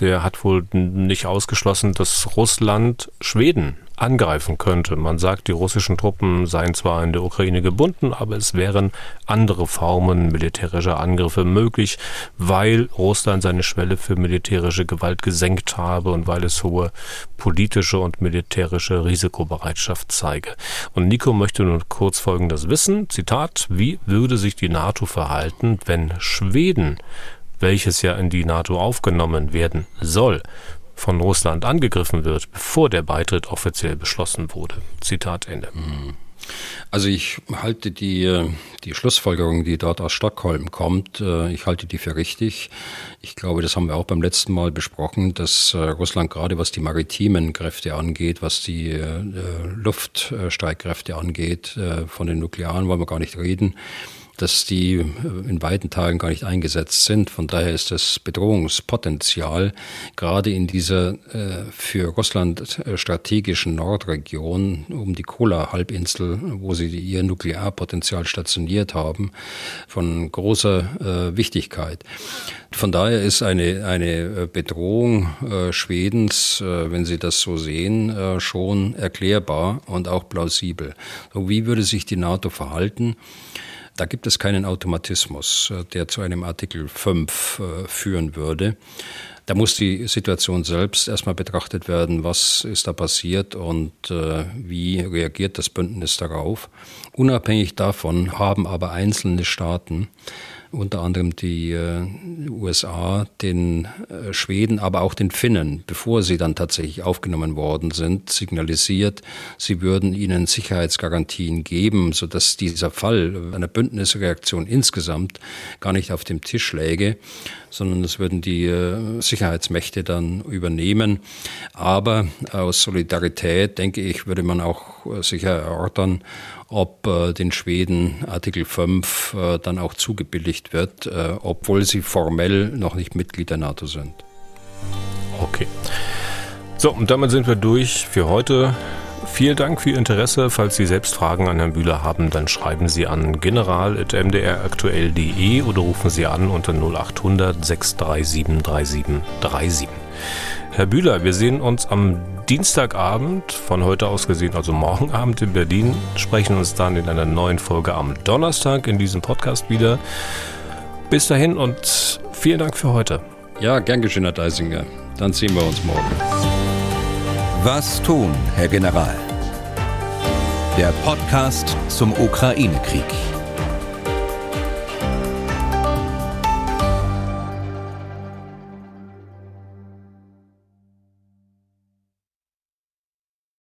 der hat wohl nicht ausgeschlossen, dass Russland Schweden angreifen könnte. Man sagt, die russischen Truppen seien zwar in der Ukraine gebunden, aber es wären andere Formen militärischer Angriffe möglich, weil Russland seine Schwelle für militärische Gewalt gesenkt habe und weil es hohe politische und militärische Risikobereitschaft zeige. Und Nico möchte nun kurz Folgendes wissen. Zitat, wie würde sich die NATO verhalten, wenn Schweden welches ja in die NATO aufgenommen werden soll, von Russland angegriffen wird, bevor der Beitritt offiziell beschlossen wurde. Zitat Ende. Mhm. Also ich halte die, die Schlussfolgerung, die dort aus Stockholm kommt, äh, ich halte die für richtig. Ich glaube, das haben wir auch beim letzten Mal besprochen, dass äh, Russland gerade was die maritimen Kräfte angeht, was die äh, Luftstreitkräfte angeht, von den Nuklearen wollen wir gar nicht reden, dass die äh, in weiten Teilen gar nicht eingesetzt sind. Von daher ist das Bedrohungspotenzial gerade in dieser äh, für Russland äh, strategischen Nordregion um die Kola-Halbinsel, wo sie ihr Nuklearpotenzial stationiert haben, von großer Wichtigkeit. Von daher ist eine, eine Bedrohung äh, Schwedens, äh, wenn Sie das so sehen, äh, schon erklärbar und auch plausibel. So, wie würde sich die NATO verhalten? Da gibt es keinen Automatismus, äh, der zu einem Artikel 5 äh, führen würde. Da muss die Situation selbst erstmal betrachtet werden, was ist da passiert und äh, wie reagiert das Bündnis darauf. Unabhängig davon haben aber einzelne Staaten unter anderem die äh, USA, den äh, Schweden, aber auch den Finnen, bevor sie dann tatsächlich aufgenommen worden sind, signalisiert, sie würden ihnen Sicherheitsgarantien geben, sodass dieser Fall einer Bündnisreaktion insgesamt gar nicht auf dem Tisch läge, sondern es würden die äh, Sicherheitsmächte dann übernehmen. Aber aus Solidarität, denke ich, würde man auch äh, sicher erörtern, ob äh, den Schweden Artikel 5 äh, dann auch zugebilligt wird, obwohl sie formell noch nicht Mitglied der NATO sind. Okay. So, und damit sind wir durch für heute. Vielen Dank für Ihr Interesse. Falls Sie selbst Fragen an Herrn Bühler haben, dann schreiben Sie an general.mdraktuell.de oder rufen Sie an unter 0800 637 3737. Herr Bühler, wir sehen uns am Dienstagabend, von heute aus gesehen, also morgen Abend in Berlin, sprechen uns dann in einer neuen Folge am Donnerstag in diesem Podcast wieder. Bis dahin und vielen Dank für heute. Ja, gern geschehen, Herr Deisinger. Dann sehen wir uns morgen. Was tun, Herr General? Der Podcast zum Ukraine-Krieg.